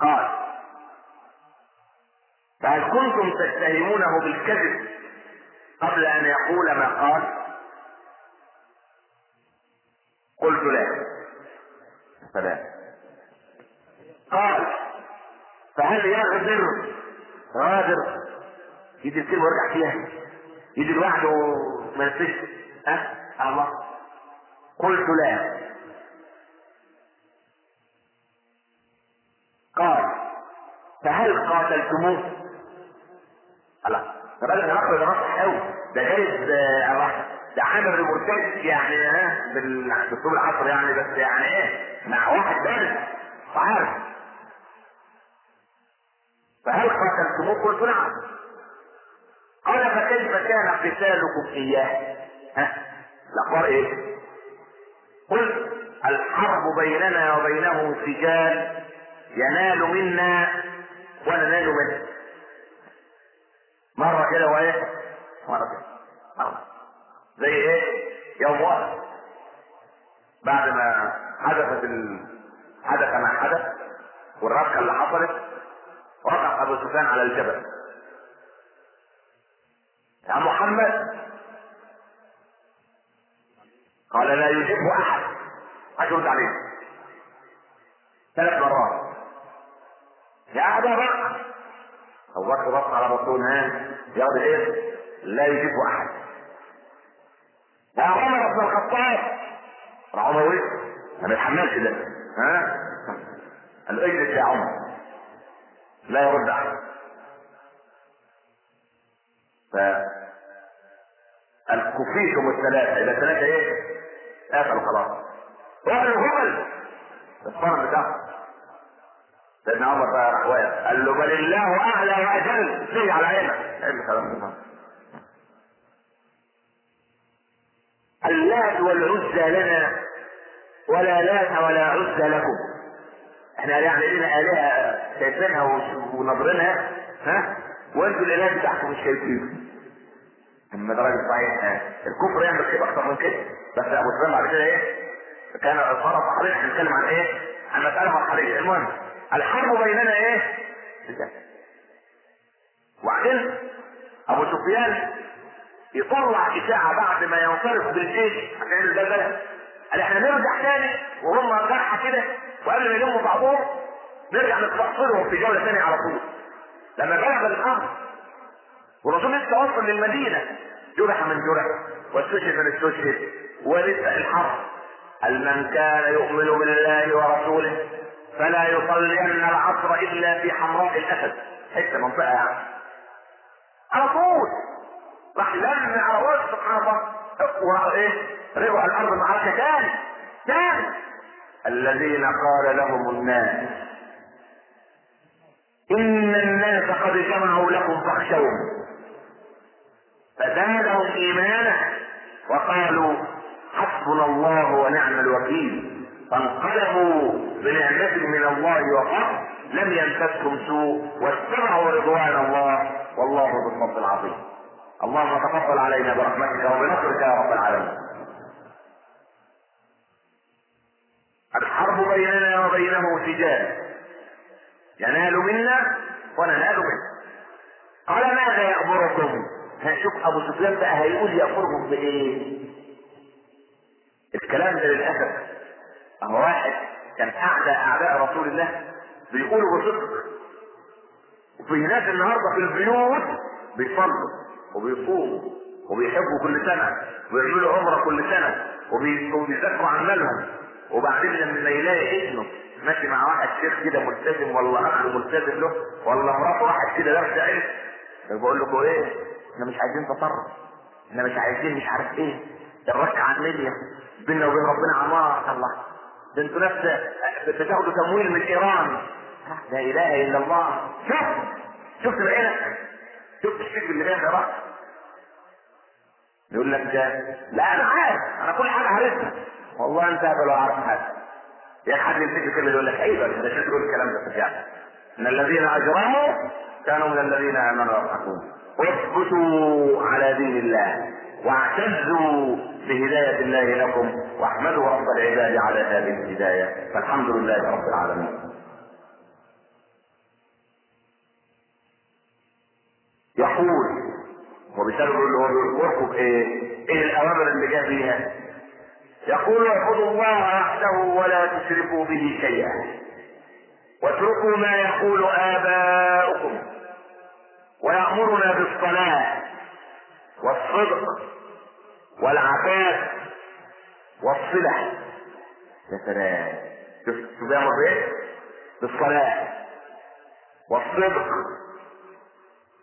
قال فهل كنتم تتهمونه بالكذب قبل أن يقول ما قال؟ قلت لا سلام. قال فهل يغدر غادر. يجي الكلمة ويرجع فيها. يجي لوحده ما ينسيش أه؟ الله. قلت لا قال فهل قاتلتموه؟ الله. ده بدل ما ناخد راس قوي ده جايز الله ده عامل ريبورتاج يعني ها بالاسلوب العصر يعني بس يعني إيه مع واحد تاني وعارف فهل قاتلتموه؟ قلت نعم قال فكيف كان قتالكم اياه؟ ها؟ الاخبار إيه؟ قلت الحرب بيننا وبينه سجال ينال منا وننال منه مرة كده وإيه مرة كده زي إيه؟ يوم واحد. بعد ما حدثت ال... حدث ما حدث والربكة اللي حصلت وقف أبو سفيان على الجبل. يا محمد. قال لا يجيبه أحد. اشرد عليه. ثلاث مرات. يا أبا بكر. أبو بكر بص على رسول ها ياخد إيه؟ لا يجيبه أحد. يا عمر بن الخطاب عمر وقف ما يتحملش ده ها قال اجلس يا عمر لا يرد احد ف الكفيتم الثلاثة إذا ثلاثة إيه؟ قفلوا خلاص. روح الهبل الصنم بتاعهم. سيدنا عمر بقى راح قال له بل الله أعلى وأجل سي على عينك. إيه الكلام ده؟ اللات والعزى لنا ولا لات ولا عزى لكم. إحنا يعني لنا آلهة شايفينها ونظرينها ها؟ وانتوا الآلهة بتاعكم مش شايفينها. اما ده راجل صحيح الكفر يعمل كده أكتر من كده بس أبو سفيان بعد كده إيه كان صار صحيح بنتكلم عن إيه عن مسألة مرحليه المهم الحرب بيننا إيه وبعدين أبو سفيان يطلع اشاعه بعد ما ينصرف بالجيش عشان الزلزله قال إحنا نرجع تاني وهم جرحى كده وقبل ما يلموا بعضهم نرجع نستأصلهم في جولة ثانية على طول. لما بلغ الأمر والرسول لسه وصل للمدينة جرح من جرح واستشهد من استشهد ولسه الحرب. قال من كان يؤمن بالله ورسوله فلا يصلين العصر إلا في حمراء الأسد. حتة منطقة يعني. على طول. راح لم على وسط سبحان الله. إيه؟ رجعوا الأرض معركه تاني. تاني. الذين قال لهم الناس إن الناس قد جمعوا لكم فاخشوهم. فزادهم إيمانا وقالوا حسبنا الله ونعم الوكيل. فانقلبوا بنعمة من الله وفضل لم يمسسهم سوء واتبعوا رضوان الله. والله ذو الفضل العظيم. اللهم تفضل علينا برحمتك وبنصرك يا رب العالمين. الحرب بيننا وبينه سجال. ينال منا وننال منه قال ماذا يأمركم؟ شوف أبو سفيان بقى هيقول يأمرهم بإيه؟ الكلام ده للأسف. أهو واحد كان أعدى أعداء رسول الله بيقولوا بصدق. وفي ناس النهارده في البيوت بيصلوا. وبيصوموا وبيحبوا كل سنة ويعملوا عمرة كل سنة وبيذاكروا عمالهم وبعدين لما يلاقي ابنه ماشي مع واحد شيخ كده ملتزم ولا اخ ملتزم له ولا مراته واحد كده درس علم بقول لكم إيه؟ إحنا مش عايزين تطرف إحنا مش عايزين مش عارف إيه. الركعة المليا بيننا وبين ربنا عمار الله. ده أنتوا ناس بتاخدوا تمويل من إيران. لا إله إلا الله. شوف شفت بعينك الشيخ اللي بين ده. يقول لك ده لا أنا عارف أنا كل حاجة عارفها. والله أنت لو عارف حاجة. يا حد يمسك كلمه يقول لك أيوه ده شو تقول الكلام ده في الجامعة؟ إن الذين أجرموا كانوا من الذين آمنوا يضحكون اثبتوا على دين الله واعتزوا بهداية الله لكم واحمدوا رب العباد على هذه الهداية. فالحمد لله رب العالمين. يقول له بيذكركم بايه؟ إيه الأوامر اللي جاء بيها؟ يقول اعبدوا الله وحده ولا تشركوا به شيئا واتركوا ما يقول آباؤكم ويأمرنا بالصلاة والصدق والعفاف والصلة يا سلام شوف بيعمل؟ بالصلاة والصدق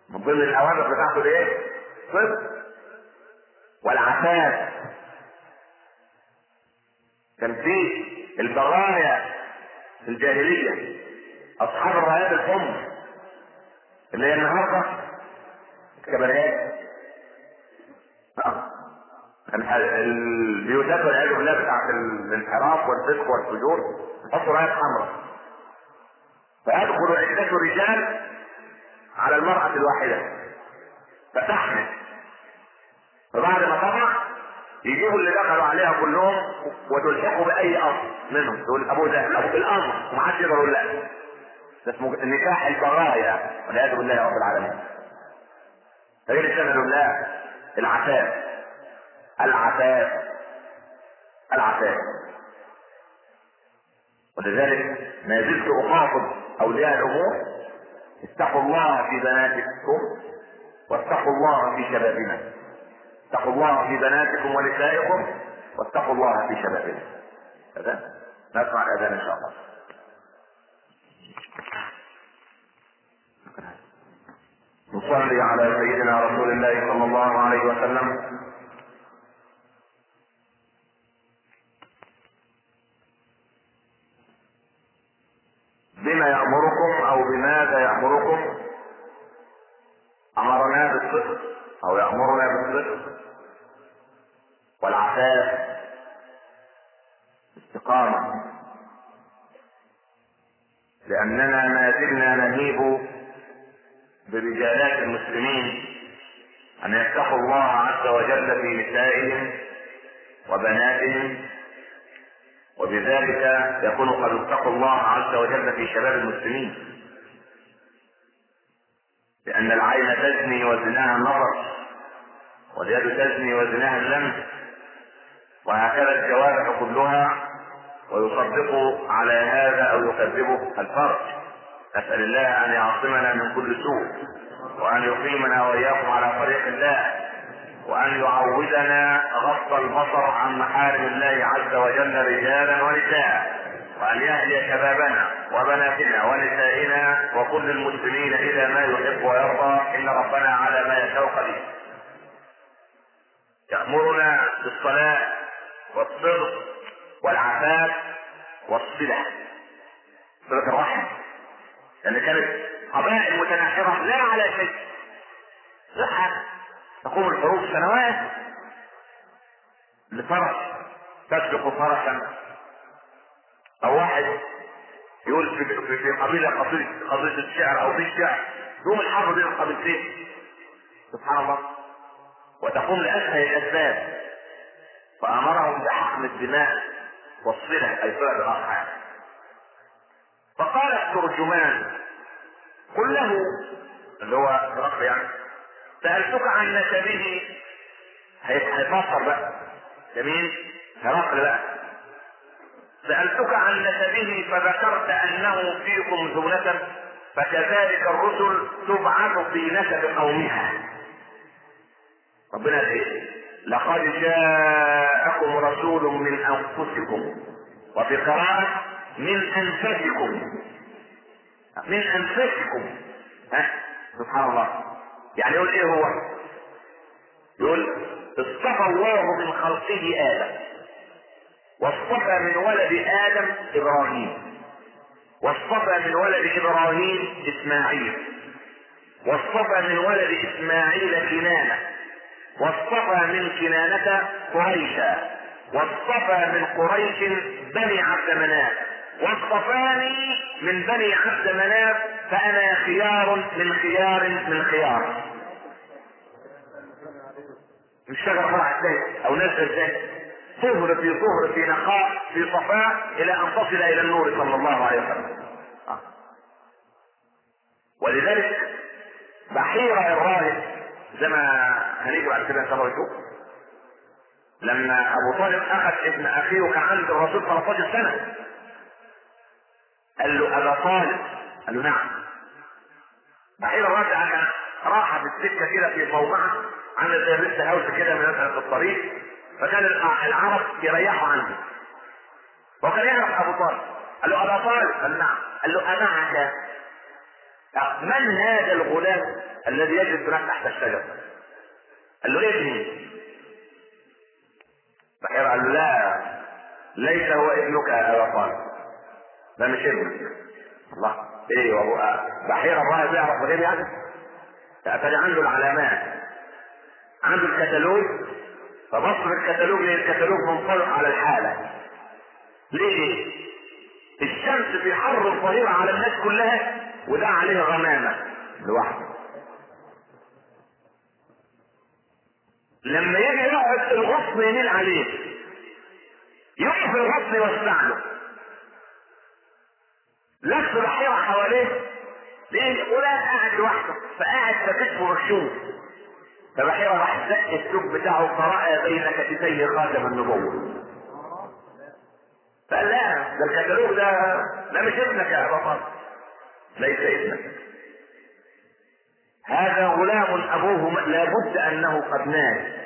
من ضمن الأوامر بتاعته إيه؟ صدق والعفاف. في البرايا في الجاهلية. أصحاب الرايات الحمر. اللي هي النهاردة. الكباريات كان البيوتات والعياذ بالله بتاعت الانحراف والفسق والفجور. يحطوا رايات حمراء. فيدخل عدة رجال على المرأة الواحدة. فتحمل. فبعد ما تطلع يجيبوا اللي دخلوا عليها كلهم وتلحقوا بأي أمر منهم. تقول أبو ده أبو الامر ومحدش يقدر يقول لا. ده اسمه نكاح البرايا والعياذ بالله يا رب العالمين. فايه اللي شغلوا الله العفاف. العفاف. العفاف. ولذلك ما زلت أخاطب أولياء الأمور اتقوا الله في بناتكم واتقوا الله في شبابنا. اتقوا الله في بناتكم ونسائكم واتقوا الله في شبابنا. هذا نسمع الاذان إن شاء الله. نصلي على سيدنا رسول الله صلى الله عليه وسلم. بما يأمركم أو بماذا يأمركم؟ أمرنا بالصدق أو يأمرنا بالصدق. والعفاف. استقامة. لأننا ما زلنا نهيب برجالات المسلمين أن يتقوا الله عز وجل في نسائهم وبناتهم وبذلك يكون قد اتقوا الله عز وجل في شباب المسلمين. لأن العين تزني وزناها النظر واليد تزني وزناها اللمس وهكذا الجوارح كلها ويصدق على هذا أو يكذبه الفرج. نسأل الله أن يعصمنا من كل سوء وأن يقيمنا وإياكم على طريق الله. وأن يعودنا غض البصر عن محارم الله عز وجل رجالا ونساء وأن يهدي شبابنا وبناتنا ونسائنا وكل المسلمين إلى ما يحب ويرضى. إن ربنا على ما يشاء قدير. يأمرنا بالصلاة والصدق والعفاف والصلة. صلة الرحم. لأن كانت قبائل متناحرة لا على شيء. لا تقوم الحروب سنوات لفرس تسبق فرسا. أو واحد يقول في, في, في قبيلة قضية الشعر أو في الشعر يقوم الحرب بين القبيلتين. سبحان الله. وتقوم لأسهل الأسباب. فأمرهم بحقن الدماء والصلة أي صلة الأرحام فقال الترجمان قل له اللي هو يعني سألتك عن نسبه. هيفسر بقى. جميل؟ هرقل بقى. سألتك عن نسبه فذكرت أنه فيكم نسب فكذلك الرسل تبعث في نسب قومها. ربنا إيه لقد جاءكم رسول من أنفسكم وفي قراءة من أنفسكم. من أنفسكم. ها؟ سبحان الله. يعني يقول إيه هو؟ يقول اصطفى الله من خلقه آدم. واصطفى من ولد آدم إبراهيم. واصطفى من ولد إبراهيم إسماعيل. واصطفى من ولد إسماعيل كنانة. واصطفى من كنانة قريشا. واصطفى من قريش بني عبد مناف واصطفاني من بني عبد مناف فأنا خيار من خيار من خيار. مش شجرة فرع إزاي؟ أو نزل إزاي؟ طهر في طهر في نقاء في صفاء إلى أن تصل إلى النور صلى الله عليه وسلم. ولذلك بحيرة الراهب زي ما هنيجي بعد كده إن شاء الله لما أبو طالب أخذ ابن أخيه وكان عند الرسول 13 سنة قال له ابا طالب قال له نعم الراهب كان راح بالسكة كده في صومعة عامل زي الريست هاوس كده من في الطريق فكان العرب يريحوا عنه. وكان يعرف أبو طالب. قال له أبا طالب. قال نعم. قال له أمعك؟ من هذا الغلام الذي يجلس هناك تحت الشجرة قال له ابني؟ بحيرة قال له لا ليس هو ابنك يا أبا طالب. ده مش ابنك الله. إيه وهو بحيرة الراهب يعرف غير يعني؟ فأتى عنده العلامات. عنده الكتالوج. فبص في الكتالوج لأن الكتالوج منطلق على الحالة. ليه؟ الشمس في حر الظهيرة على الناس كلها وده عليه غمامة لوحده. لما يجي يقعد الغصن يميل عليه. يقف الغصن يوسع له لف بحيرة حواليه ليه؟ فلان قاعد لوحده فقاعد فكتفه مكشوف فبحيرة راح زق السوق بتاعه فرأى بين كتفيه خاتم النبوة. فقال لا ده الكتالوج ده ده مش ابنك يا طالب ليس ابنك. هذا غلام أبوه لابد أنه قد مات.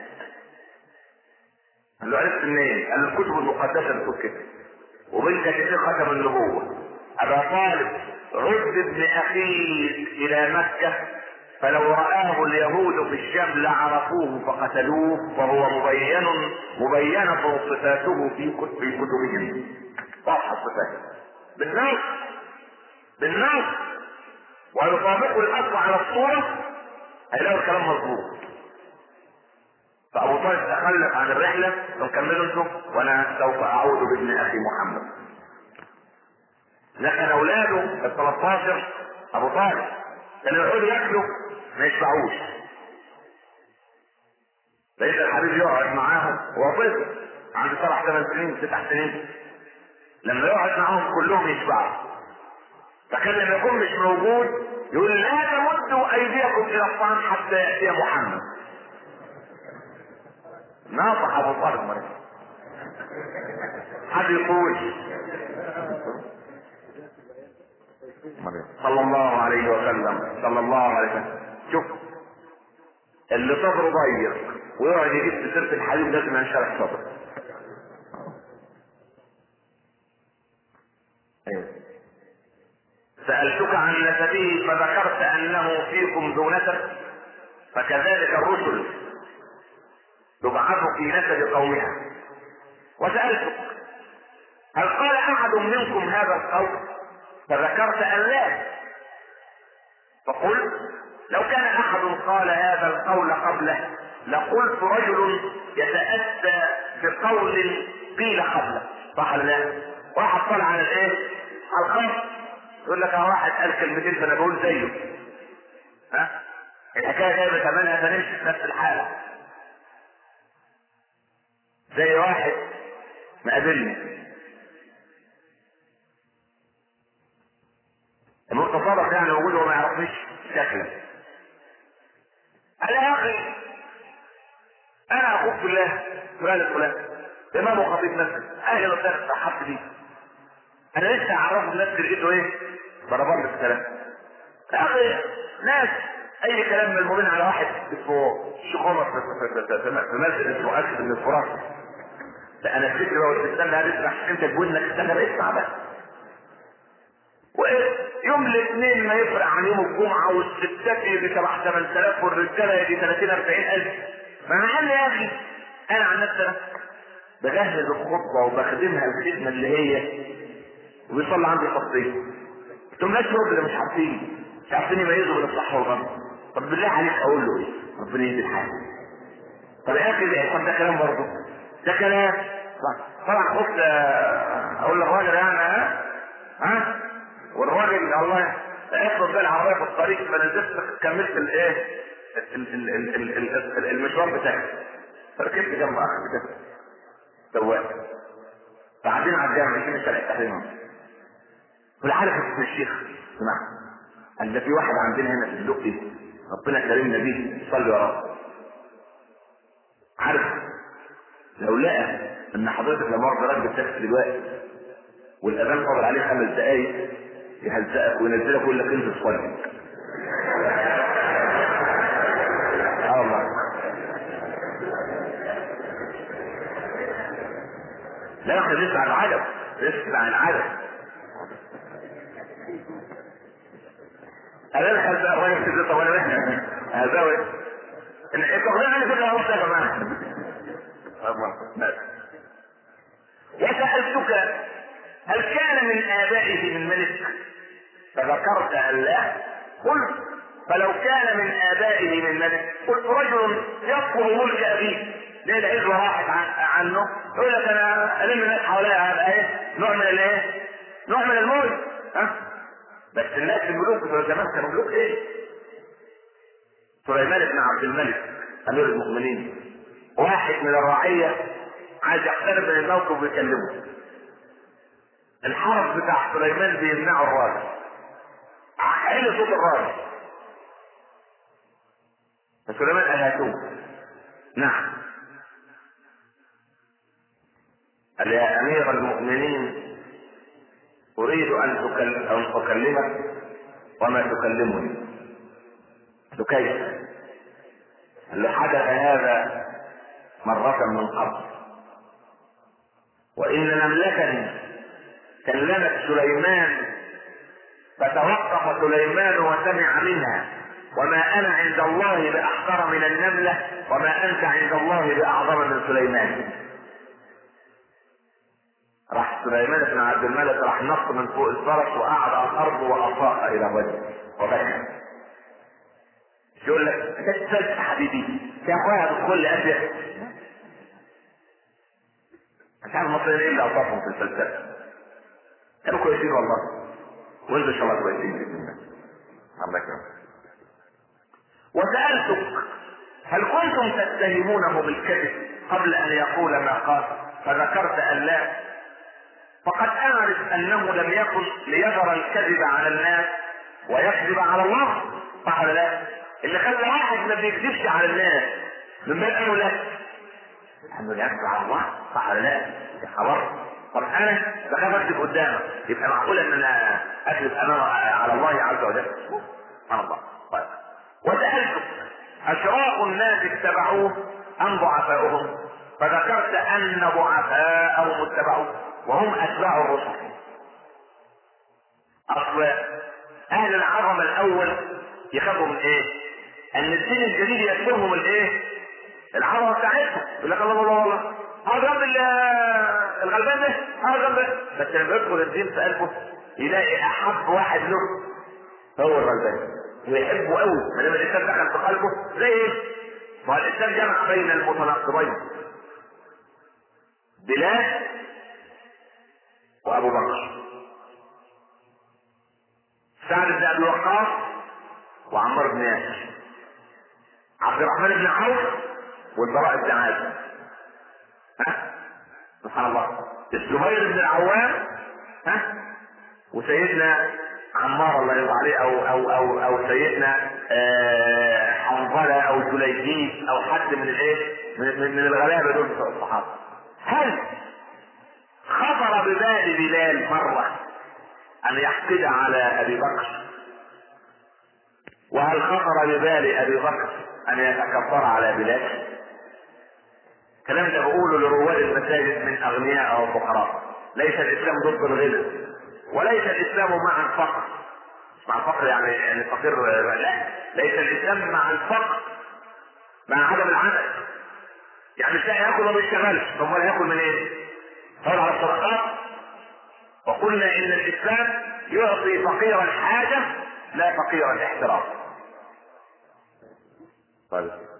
قال له عرفت منين؟ قال له الكتب المقدسة بتقول كده وبين كتفيه ختم النبوة. أبا طالب عد ابن اخيك إلى مكة فلو رآه اليهود في الشام لعرفوه فقتلوه وهو مبين مبينة صفاته في في كتبهم. واضحة الصفات. بالنص بالنص ويطابقوا الاصل على الصورة هيلاقوا الكلام مظبوط. فأبو طالب تخلف عن الرحلة وكملوا أنتم وأنا سوف أعود بابن أخي محمد. لكن أولاده ال 13 أبو طالب كانوا يقعدوا ياكلوا ما يشبعوش. لقيت الحبيب يقعد معاهم هو طفل عنده سبع ثمان سنين تسع سنين. لما يقعد معاهم كلهم يشبعوا. فكان لما يكون مش موجود يقول لا تمدوا أيديكم إلى الطعام حتى يأتي محمد. ناصح أبو طالب مريض حد يقول؟ صلى الله عليه وسلم صلى الله عليه وسلم شوف اللي صدره ضيق ويقعد يجيب في سيره الحبيب لازم ينشرح صدره سألتك عن نسبه فذكرت أنه فيكم ذو نسب فكذلك الرسل تبعث في نسب قومها وسألتك هل قال أحد منكم هذا القول؟ فذكرت أن لا فقلت لو كان أحد قال هذا القول قبله لقلت رجل يتأتى بقول قيل قبله صح ولا لا؟ واحد طلع على الإيه؟ على الخط يقول لك واحد قال كلمتين فأنا بقول زيه ها؟ الحكاية جايبه ثمنها فنمشي في نفس الحالة زي واحد مقابلني المتصرف يعني موجود وما يعرفنيش شكلا. قال يا أخي أنا أخوك في الله فلان؟ الفلان إمام وخطيب نفسي أهل وسهلا صحبت بيه أنا لسه أعرفه بنفسي لقيته إيه؟ ضربان بالكلام يا أخي ناس أي كلام من المؤمن على واحد اسمه شيخ عمر في مسجد اسمه اسد بن الفرات لا أنا فكري بقى وتستنى هتسمع انت بودنك استنى اسمع بقى ويوم الاثنين ما يفرق عن يوم الجمعة والستات يجي 7 8000 والرجالة يجي 30 40000 مع ان يا أخي. أنا عن نفسي أنا بجهز الخطبة وبخدمها الخدمة اللي هي وبيصلي عندي خطين أنتم ناس اللي مش عارفين مش عارفين يميزوا بين الصح والغلط. طب بالله عليك أقول له إيه؟ ربنا يهدي الحال طب يا أخي ده كلام برضه. ده كلام. طبعا خفت أقول للراجل يعني ها؟ ها؟ والراجل الله افرض بقى العربيه في الطريق فنزلت كملت الإيه؟ المشوار بتاعي. فركبت جنب اخ كده. سواق. بعدين على الجامع مش شارع التحريم. قول عارف الشيخ. اسمع قال ده في واحد عندنا هنا في الدقي. ربنا كرمنا بيه صلي وراه عارف؟ لو لقى إن حضرتك لما واخد راكب التاكسي دلوقتي والأذان فاضل عليه خمس دقايق يهزقك وينزلك ويقول لك انزل صلي والله لا إحنا لسه على العدم لسه على العدم أنا دخل بقى الراجل كده طب انا إحنا هزاوي عن فكره وسط يا جماعة الله ماشي وسألتك هل كان من آبائه من ملك؟ فذكرت أن لا. قلت فلو كان من آبائه من ملك قلت رجل يطلب ملك ابيه ليه؟ العزوه راحت عن- عنه. يقول لك أنا ألم الناس حواليا هبقى إيه؟ نوع من الإيه؟ نوع من الملك ها؟ بس الناس الملوك بتوع زمان كانوا ملوك إيه؟ سليمان بن عبد الملك أمير المؤمنين. واحد من الرعية عايز يقترب من الموقف ويكلمه. الحرس بتاع سليمان بيمنعه الراجل. عقل صوت الراجل فسليمان قال هاتوه نعم. قال يا أمير المؤمنين أكل- أن أكلمك وما تكلمني. قلت كيف قال له حدث هذا مرة من قبل. وإن مملكة كلمت سليمان فتوقف سليمان وسمع منها. وما أنا عند الله بأحقر من النملة وما أنت عند الله بأعظم من سليمان. راح سليمان بن عبد الملك راح نط من فوق الفرس وقعد على الأرض واصاح إلى الرجل وبكى. يقول لك أنت تسلت حبيبي يا أخويا تدخل لي ابيض مش عارف المصريين إيه اللي اوصافهم في الفلسفه كانوا كويسين والله. باذن الله الله يكرمك وسألتك هل كنتم تتهمونه بالكذب قبل أن يقول ما قال؟ فذكرت أن لا. فقد أعرف أنه لم يكن ليظهر الكذب على الناس ويكذب على الله. صح ولا لا؟ اللي خلى واحد ما بيكذبش على الناس مما قالوا لا. أنه يكذب على الله؟ صح ولا لا؟ يا خبر. طب أنا بخاف اكذب قدامك يبقى معقول إن أنا اكذب امام على الله عز وجل؟ سبحان الله. طيب. وسالتك أشراف الناس اتبعوه أم ضعفاؤهم؟ فذكرت أن ضعفاءهم اتبعوه وهم أتباع الرسل. أصل أهل العظمه الأول يخافوا من إيه؟ أن الدين الجديد يكتبهم الإيه؟ العظمة بتاعتهم. يقول لك الله الله الله. آه جنب ال- الغلبان ده آه جنب بس لما يدخل الدين في قلبه يلاقي أحب واحد له هو الغلبان. ويحبه قوي. ما دام الانسان دخل في قلبه زي إيه؟ ما الانسان جمع بين المتناقضين. بلال وأبو بكر. سعد بن أبي وقاص وعمار بن ياسر. عبد الرحمن بن عوف والبراء بن عازب. سبحان الله. الزبير بن العوام ها؟ وسيدنا عمار الله يرضى عليه أو أو أو أو سيدنا آه، حنظلة أو جليبيب أو حد من الإيه؟ من, من, الغلابة دول الصحابة. هل خطر ببال بلال مرة أن يحقد على أبي بكر؟ وهل خطر ببال أبي بكر أن يتكبر على بلال؟ الكلام ده بقوله لرواد المساجد من أغنياء أو فقراء. ليس الإسلام ضد الغنى وليس الإسلام مع الفقر. مع الفقر يعني يعني الفقير لا ليس الإسلام مع الفقر مع عدم العمل. يعني مش ياكل وما بيشتغلش طب امال هياكل من إيه؟ هيقعد على الصدقات. وقلنا إن الإسلام يعطي فقير الحاجة لا فقير الاحترام طيب.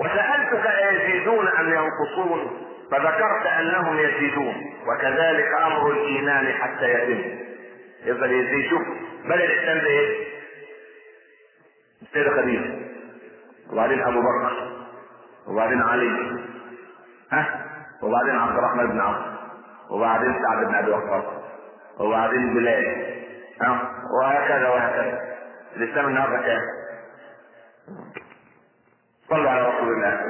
وسألتك أيزيدون أم ينقصون؟ فذكرت أنهم يزيدون وكذلك أمر الإيمان حتى يتم. يفضل يزيد شوف بدأ الإسلام بإيه؟ السيدة خديجة وبعدين أبو بكر وبعدين علي. ها؟ وبعدين عبد الرحمن بن عوف وبعدين سعد بن أبي وقاص وبعدين بلال. ها؟ وهكذا وهكذا. الإسلام النهارده كام؟ صلوا على رسول الله.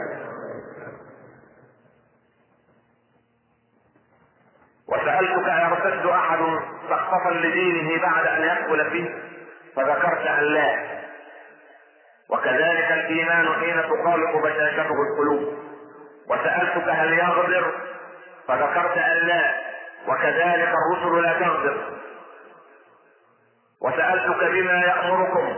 وسألتك أيرتد أحد سخطا لدينه بعد أن يدخل فيه؟ فذكرت أن لا. وكذلك الإيمان حين تخالط بشاشته القلوب. وسألتك هل يغدر؟ فذكرت أن لا. وكذلك الرسل لا تغدر. وسألتك بما يأمركم؟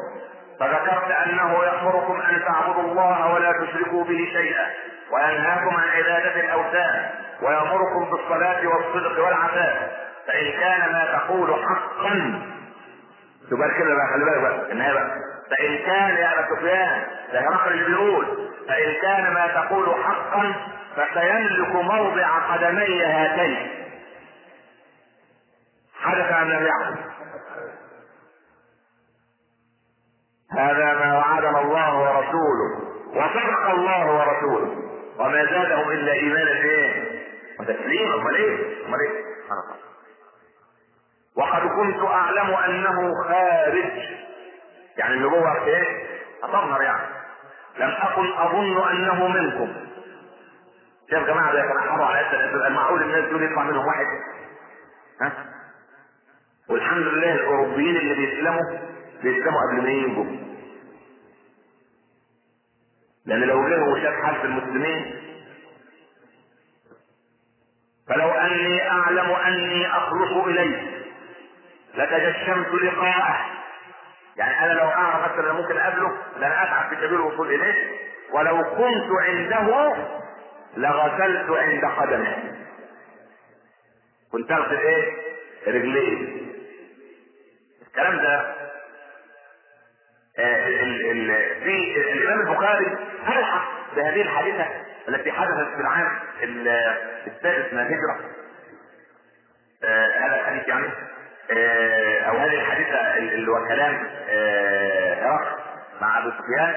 فذكرت أنه يأمركم أن تعبدوا الله ولا تشركوا به شيئا وينهاكم عن عبادة الأوثان ويأمركم بالصلاة والصدق والعفاف فإن كان ما تقول حقا. تبقى كده بقى خلي بالك بقى النهاية بقى. فإن كان يا أبا سفيان ده اللي بيقول فإن كان ما تقول حقا فسيملك موضع قدمي هاتين. حدث أم لم هذا ما وعدنا الله ورسوله وصدق الله ورسوله. وما زادهم إلا إيمانا إيه؟ وتسليما. أمال إيه؟ أمال إيه؟ وقد كنت أعلم أنه خارج. يعني النبوة إيه؟ اطمر يعني. لم أكن أظن أنه منكم. شايف جماعة ده يتنحروا على المعقول الناس دول يطلع منهم واحد؟ ها؟ والحمد لله الأوروبيين اللي بيسلموا بيسلموا قبل ما يجوا لأن لو جه وشاف حال في المسلمين فلو أني أعلم أني أخلص إليه لتجشمت لقاءه. يعني أنا لو أعرف مثلا ممكن اقابله لأن اتعب في سبيل الوصول إليه. ولو كنت عنده لغسلت عند قدمه. كنت أغسل إيه؟ رجليه. الكلام ده في الإمام البخاري الحق بهذه الحادثة التي حدثت في العام السادس من الهجرة. آه هذا الحديث يعني آه أو هذه الحادثة اللي هو كلام هرقل مع أبو سفيان.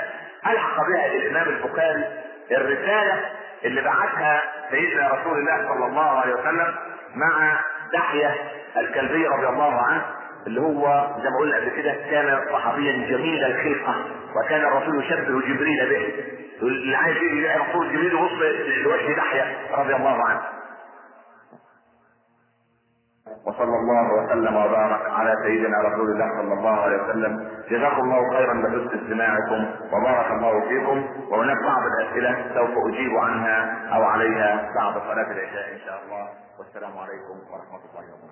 الحق بها الإمام البخاري الرسالة اللي بعثها سيدنا رسول الله صلى الله عليه وسلم مع دحيه الكلبي رضي الله عنه؟ اللي هو زي ما قلنا قبل كده كان صحابيا جميل الخلقة وكان الرسول يشبه جبريل به. اللي عايز يجي الرسول جبريل يبص لوجه دحيه رضي الله عنه. وصلى الله وسلم وبارك على سيدنا رسول الله صلى الله عليه وسلم. جزاكم الله خيرا بحسن استماعكم وبارك الله فيكم. وهناك بعض الأسئلة سوف أجيب عنها أو عليها بعد صلاة العشاء إن شاء الله. والسلام عليكم ورحمة الله وبركاته.